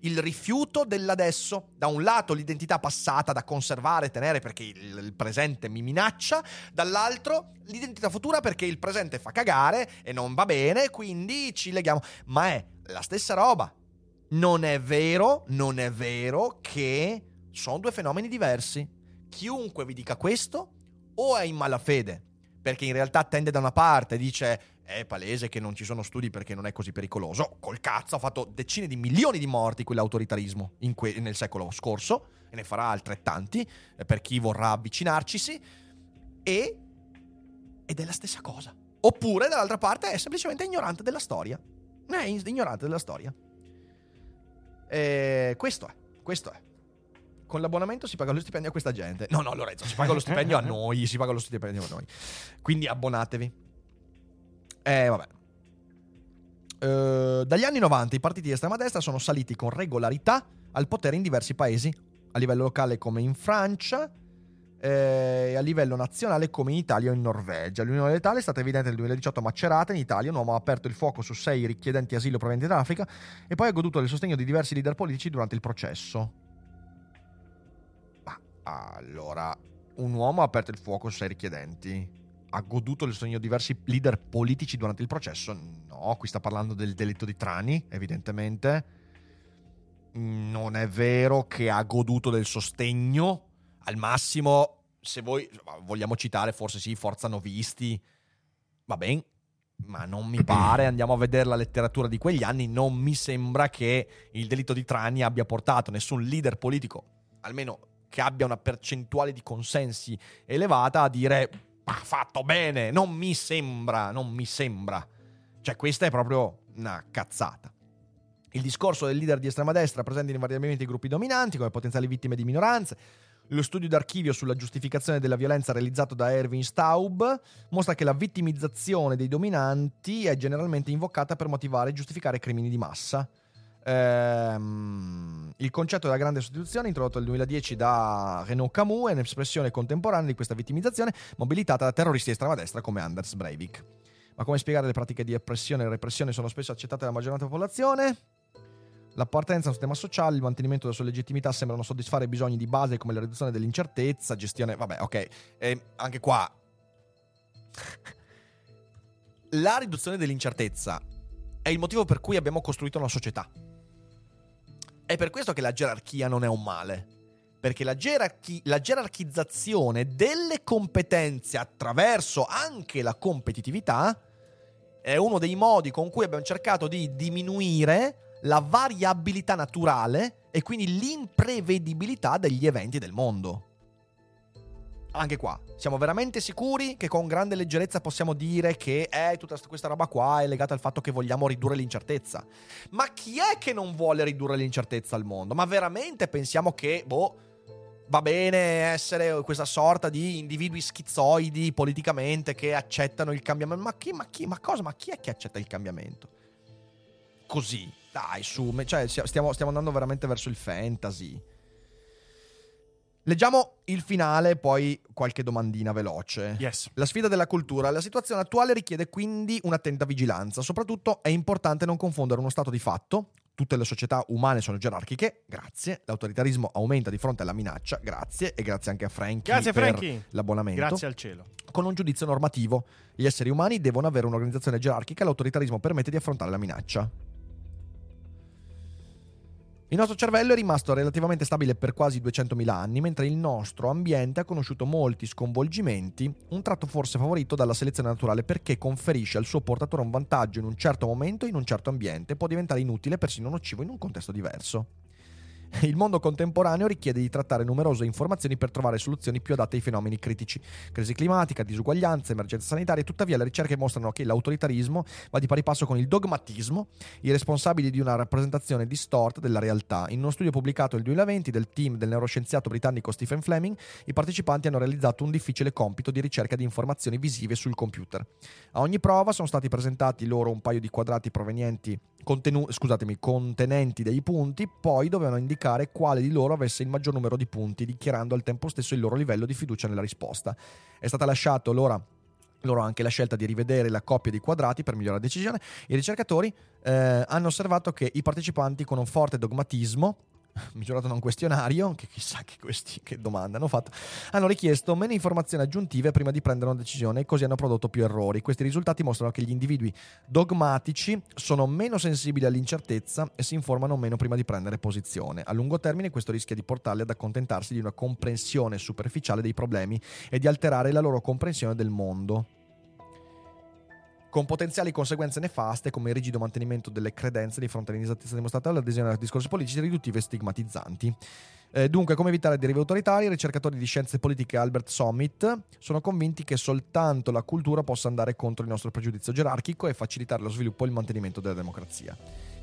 il rifiuto dell'adesso, da un lato l'identità passata da conservare e tenere perché il, presente mi minaccia, dall'altro l'identità futura perché il presente fa cagare e non va bene, quindi ci leghiamo. Ma è la stessa roba. Non è vero, non è vero che sono due fenomeni diversi. Chiunque vi dica questo o è in malafede, perché in realtà tende da una parte dice è palese che non ci sono studi perché non è così pericoloso. Col cazzo ha fatto decine di milioni di morti quell'autoritarismo que- nel secolo scorso e ne farà altrettanti eh, per chi vorrà avvicinarcisi e ed è la stessa cosa. Oppure dall'altra parte è semplicemente ignorante della storia. È ignorante della storia. E questo è, questo è. Con l'abbonamento si paga lo stipendio a questa gente. No, no, Lorenzo, si paga lo stipendio a noi, si paga lo stipendio a noi. Quindi abbonatevi. Eh, vabbè. Eh, dagli anni 90 i partiti di estrema destra sono saliti con regolarità al potere in diversi paesi, a livello locale come in Francia eh, e a livello nazionale come in Italia o in Norvegia. L'unione letale è stata evidente nel 2018 a Macerata, in Italia. Un uomo ha aperto il fuoco su sei richiedenti asilo provenienti dall'Africa e poi ha goduto del sostegno di diversi leader politici durante il processo. Allora, un uomo ha aperto il fuoco sei richiedenti ha goduto del sostegno di diversi leader politici durante il processo? No, qui sta parlando del delitto di Trani, evidentemente. Non è vero che ha goduto del sostegno. Al massimo, se voi vogliamo citare, forse sì, Forza Novisti. Va bene, ma non mi pare, andiamo a vedere la letteratura di quegli anni, non mi sembra che il delitto di Trani abbia portato nessun leader politico, almeno che abbia una percentuale di consensi elevata, a dire ha fatto bene, non mi sembra, non mi sembra. Cioè questa è proprio una cazzata. Il discorso del leader di estrema destra presenta invariabilmente i gruppi dominanti come potenziali vittime di minoranze. Lo studio d'archivio sulla giustificazione della violenza realizzato da Erwin Staub mostra che la vittimizzazione dei dominanti è generalmente invocata per motivare e giustificare crimini di massa. Ehm, il concetto della grande sostituzione, introdotto nel 2010 da Renaud Camus, è un'espressione contemporanea di questa vittimizzazione mobilitata da terroristi di estrema destra come Anders Breivik. Ma come spiegare le pratiche di oppressione e repressione sono spesso accettate dalla maggioranza della popolazione? L'appartenenza a un sistema sociale, il mantenimento della sua legittimità sembrano soddisfare bisogni di base come la riduzione dell'incertezza, gestione... Vabbè, ok. E anche qua... la riduzione dell'incertezza è il motivo per cui abbiamo costruito una società. È per questo che la gerarchia non è un male. Perché la, gerarchi- la gerarchizzazione delle competenze attraverso anche la competitività è uno dei modi con cui abbiamo cercato di diminuire la variabilità naturale e quindi l'imprevedibilità degli eventi del mondo. Anche qua, siamo veramente sicuri che con grande leggerezza possiamo dire che eh, tutta questa roba qua è legata al fatto che vogliamo ridurre l'incertezza. Ma chi è che non vuole ridurre l'incertezza al mondo? Ma veramente pensiamo che, boh, va bene essere questa sorta di individui schizoidi politicamente che accettano il cambiamento? Ma chi, ma chi, ma cosa? Ma chi è che accetta il cambiamento? Così, dai, su, cioè stiamo, stiamo andando veramente verso il fantasy. Leggiamo il finale, poi qualche domandina veloce. Yes. La sfida della cultura. La situazione attuale richiede quindi un'attenta vigilanza. Soprattutto è importante non confondere uno stato di fatto. Tutte le società umane sono gerarchiche, grazie. L'autoritarismo aumenta di fronte alla minaccia, grazie. E grazie anche a Frankie Grazie, per Frankie. l'abbonamento. Grazie al cielo. Con un giudizio normativo. Gli esseri umani devono avere un'organizzazione gerarchica e l'autoritarismo permette di affrontare la minaccia. Il nostro cervello è rimasto relativamente stabile per quasi 200.000 anni, mentre il nostro ambiente ha conosciuto molti sconvolgimenti, un tratto forse favorito dalla selezione naturale perché conferisce al suo portatore un vantaggio in un certo momento in un certo ambiente e può diventare inutile, persino nocivo in un contesto diverso. Il mondo contemporaneo richiede di trattare numerose informazioni per trovare soluzioni più adatte ai fenomeni critici. Crisi climatica, disuguaglianza, emergenze sanitarie, tuttavia le ricerche mostrano che l'autoritarismo va di pari passo con il dogmatismo, i responsabili di una rappresentazione distorta della realtà. In uno studio pubblicato nel 2020 del team del neuroscienziato britannico Stephen Fleming, i partecipanti hanno realizzato un difficile compito di ricerca di informazioni visive sul computer. A ogni prova sono stati presentati loro un paio di quadrati provenienti contenu- scusatemi, contenenti dei punti, poi dovevano indicare quale di loro avesse il maggior numero di punti, dichiarando al tempo stesso il loro livello di fiducia nella risposta. È stata lasciata loro loro anche la scelta di rivedere la coppia di quadrati per migliorare la decisione. I ricercatori eh, hanno osservato che i partecipanti con un forte dogmatismo misurato da un questionario, che chissà che, questi, che domande hanno fatto, hanno richiesto meno informazioni aggiuntive prima di prendere una decisione e così hanno prodotto più errori. Questi risultati mostrano che gli individui dogmatici sono meno sensibili all'incertezza e si informano meno prima di prendere posizione. A lungo termine questo rischia di portarli ad accontentarsi di una comprensione superficiale dei problemi e di alterare la loro comprensione del mondo con potenziali conseguenze nefaste come il rigido mantenimento delle credenze di fronte all'inesattezza dimostrata all'adesione a discorsi politici riduttivi e stigmatizzanti. Eh, dunque, come evitare derive autoritarie? I ricercatori di scienze politiche Albert Summit sono convinti che soltanto la cultura possa andare contro il nostro pregiudizio gerarchico e facilitare lo sviluppo e il mantenimento della democrazia.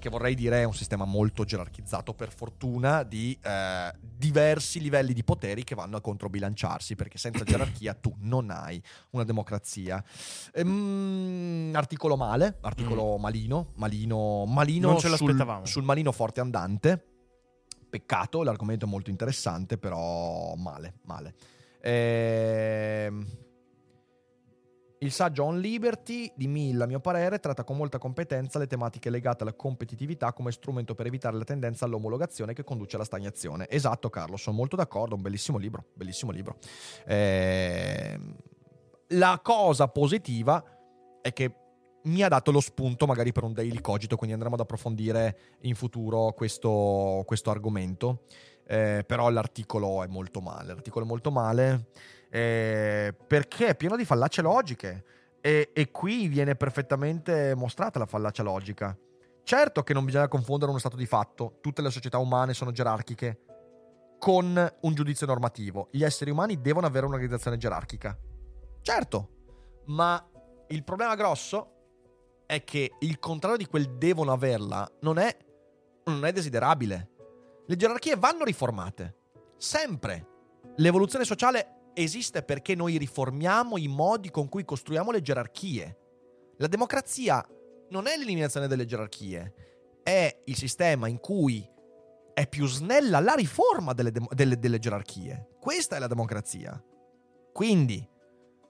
Che vorrei dire è un sistema molto gerarchizzato, per fortuna, di eh, diversi livelli di poteri che vanno a controbilanciarsi, perché senza gerarchia tu non hai una democrazia. Ehm, articolo male, articolo malino, malino, malino Non ce sul, l'aspettavamo. sul malino forte andante. Peccato, l'argomento è molto interessante, però male, male. Ehm, Il saggio On Liberty di Mill, a mio parere, tratta con molta competenza le tematiche legate alla competitività come strumento per evitare la tendenza all'omologazione che conduce alla stagnazione. Esatto, Carlo, sono molto d'accordo, un bellissimo libro, bellissimo libro. Ehm, la cosa positiva è che mi ha dato lo spunto magari per un daily cogito, quindi andremo ad approfondire in futuro questo, questo argomento. Eh, però l'articolo è molto male. L'articolo è molto male eh, perché è pieno di fallacie logiche. E, e qui viene perfettamente mostrata la fallacia logica. Certo che non bisogna confondere uno stato di fatto, tutte le società umane sono gerarchiche, con un giudizio normativo. Gli esseri umani devono avere un'organizzazione gerarchica. Certo, ma il problema grosso è che il contrario di quel devono averla non è, non è desiderabile. Le gerarchie vanno riformate. Sempre. L'evoluzione sociale esiste perché noi riformiamo i modi con cui costruiamo le gerarchie. La democrazia non è l'eliminazione delle gerarchie, è il sistema in cui è più snella la riforma delle, dem- delle- delle gerarchie. Questa è la democrazia. Quindi,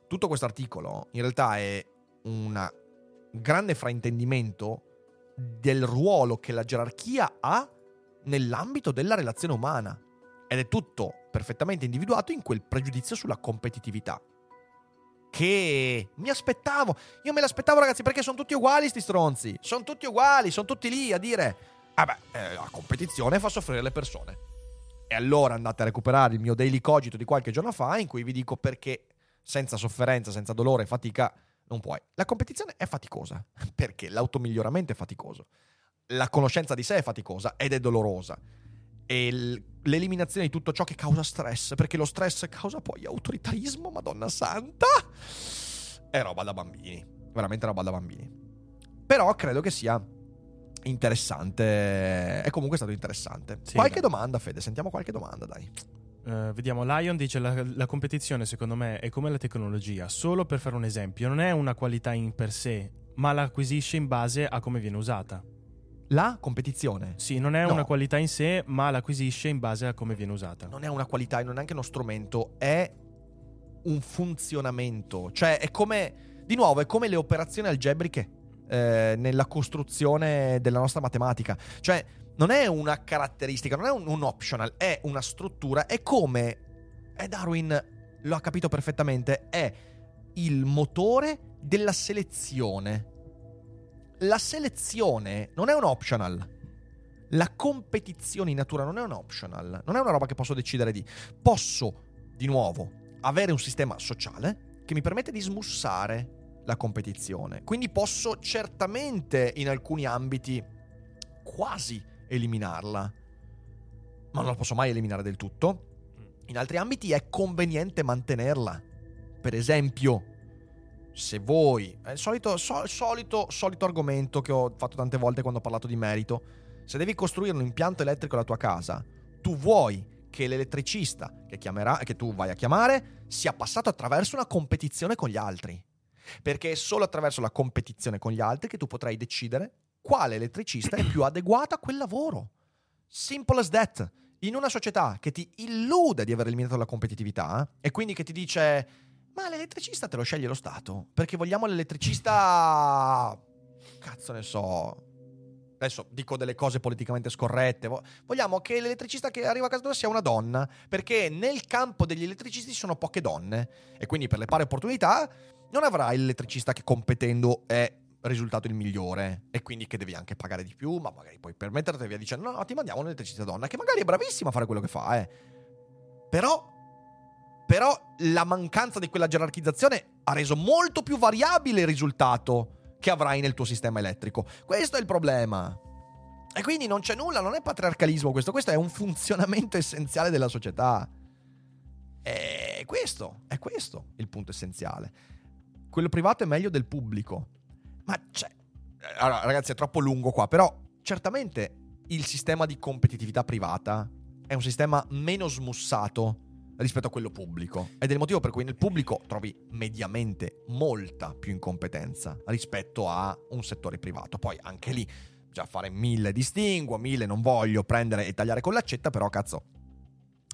tutto questo articolo in realtà è un grande fraintendimento del ruolo che la gerarchia ha nell'ambito della relazione umana. Ed è tutto perfettamente individuato in quel pregiudizio sulla competitività. Che mi aspettavo. Io me l'aspettavo, ragazzi, perché sono tutti uguali, sti stronzi. Sono tutti uguali, sono tutti lì a dire. Vabbè, eh, la competizione fa soffrire le persone. E allora andate a recuperare il mio daily cogito di qualche giorno fa, in cui vi dico perché senza sofferenza, senza dolore e fatica non puoi. La competizione è faticosa, perché l'automiglioramento è faticoso. La conoscenza di sé è faticosa ed è dolorosa. E l- l'eliminazione di tutto ciò che causa stress, perché lo stress causa poi autoritarismo, madonna santa, è roba da bambini. Veramente roba da bambini. Però credo che sia interessante. È comunque stato interessante. Sì, qualche dai. domanda, Fede? Sentiamo qualche domanda, dai. Eh, vediamo, Lion dice la, la competizione secondo me è come la tecnologia, solo per fare un esempio, non è una qualità in per sé, ma la acquisisce in base a come viene usata. La competizione Sì, non è No. una qualità in sé, ma l'acquisisce in base a come viene usata. non è una qualità, non è neanche uno strumento, è un funzionamento. Cioè, è come, di nuovo, è come le operazioni algebriche eh, nella costruzione della nostra matematica. Cioè, non è una caratteristica, non è un, un optional, è una struttura. È come, e Darwin lo ha capito perfettamente, è il motore della selezione. La selezione non è un optional. La competizione in natura non è un optional, non è una roba che posso decidere di. Posso, di nuovo, avere un sistema sociale che mi permette di smussare la competizione. Quindi posso certamente in alcuni ambiti quasi eliminarla, ma non la posso mai eliminare del tutto. In altri ambiti è conveniente mantenerla. Per esempio, se voi, è il solito, so- solito, solito argomento che ho fatto tante volte quando ho parlato di merito, se devi costruire un impianto elettrico alla tua casa, tu vuoi che l'elettricista che, chiamerà, che tu vai a chiamare sia passato attraverso una competizione con gli altri. Perché è solo attraverso la competizione con gli altri che tu potrai decidere quale elettricista è più adeguato a quel lavoro. Simple as that. In una società che ti illude di aver eliminato la competitività e quindi che ti dice ma l'elettricista te lo sceglie lo Stato, perché vogliamo l'elettricista... Cazzo ne so. Adesso dico delle cose politicamente scorrette. Vo- Vogliamo che l'elettricista che arriva a casa tua sia una donna, perché nel campo degli elettricisti ci sono poche donne. E quindi per le pari opportunità non avrai l'elettricista che competendo è risultato il migliore e quindi che devi anche pagare di più, ma magari puoi permetterti via dicendo no, no, ti mandiamo un'elettricista donna che magari è bravissima a fare quello che fa, eh. Però però la mancanza di quella gerarchizzazione ha reso molto più variabile il risultato che avrai nel tuo sistema elettrico. Questo è il problema. E quindi non c'è nulla, non è patriarcalismo questo, questo è un funzionamento essenziale della società. E questo, è questo il punto essenziale. Quello privato è meglio del pubblico. Ma c'è... Allora, ragazzi, è troppo lungo qua, però certamente il sistema di competitività privata è un sistema meno smussato rispetto a quello pubblico. Ed è il motivo per cui nel pubblico trovi mediamente molta più incompetenza rispetto a un settore privato. Poi anche lì, già fare mille distinguo, mille non voglio prendere e tagliare con l'accetta, però cazzo,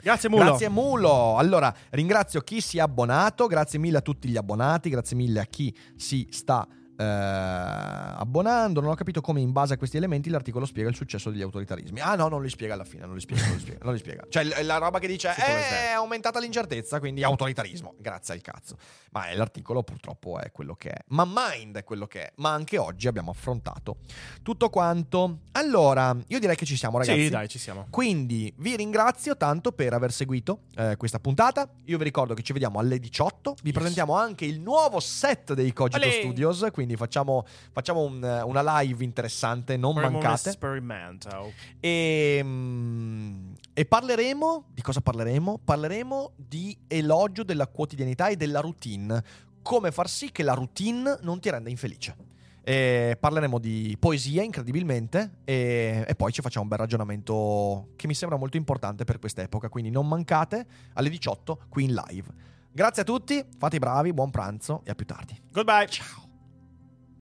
Grazie Mulo. Grazie Mulo. Allora, ringrazio chi si è abbonato, grazie mille a tutti gli abbonati, grazie mille a chi si sta eh, abbonando. Non ho capito come in base a questi elementi l'articolo spiega il successo degli autoritarismi. Ah no, non li spiega alla fine, non li spiega, non li spiega. non li spiega. Cioè la roba che dice "Eh, te." è aumentata l'incertezza, quindi autoritarismo. Grazie al cazzo. Ma l'articolo purtroppo è quello che è. Ma Mind è quello che è. Ma anche oggi abbiamo affrontato tutto quanto. Allora, io direi che ci siamo ragazzi. Sì, dai, ci siamo. Quindi vi ringrazio tanto per aver seguito eh, questa puntata. Io vi ricordo che ci vediamo alle 18. Vi presentiamo anche il nuovo set dei Cogito Olè! Studios. Quindi facciamo, facciamo un- una live interessante, non Faremo mancate. E, mm, e parleremo di cosa parleremo? Parleremo di elogio della quotidianità e della routine. Come far sì che la routine non ti renda infelice. E parleremo di poesia incredibilmente e, e poi ci facciamo un bel ragionamento che mi sembra molto importante per quest'epoca. Quindi non mancate alle 18 qui in live. Grazie a tutti, fate i bravi, buon pranzo e a più tardi. Goodbye. Ciao.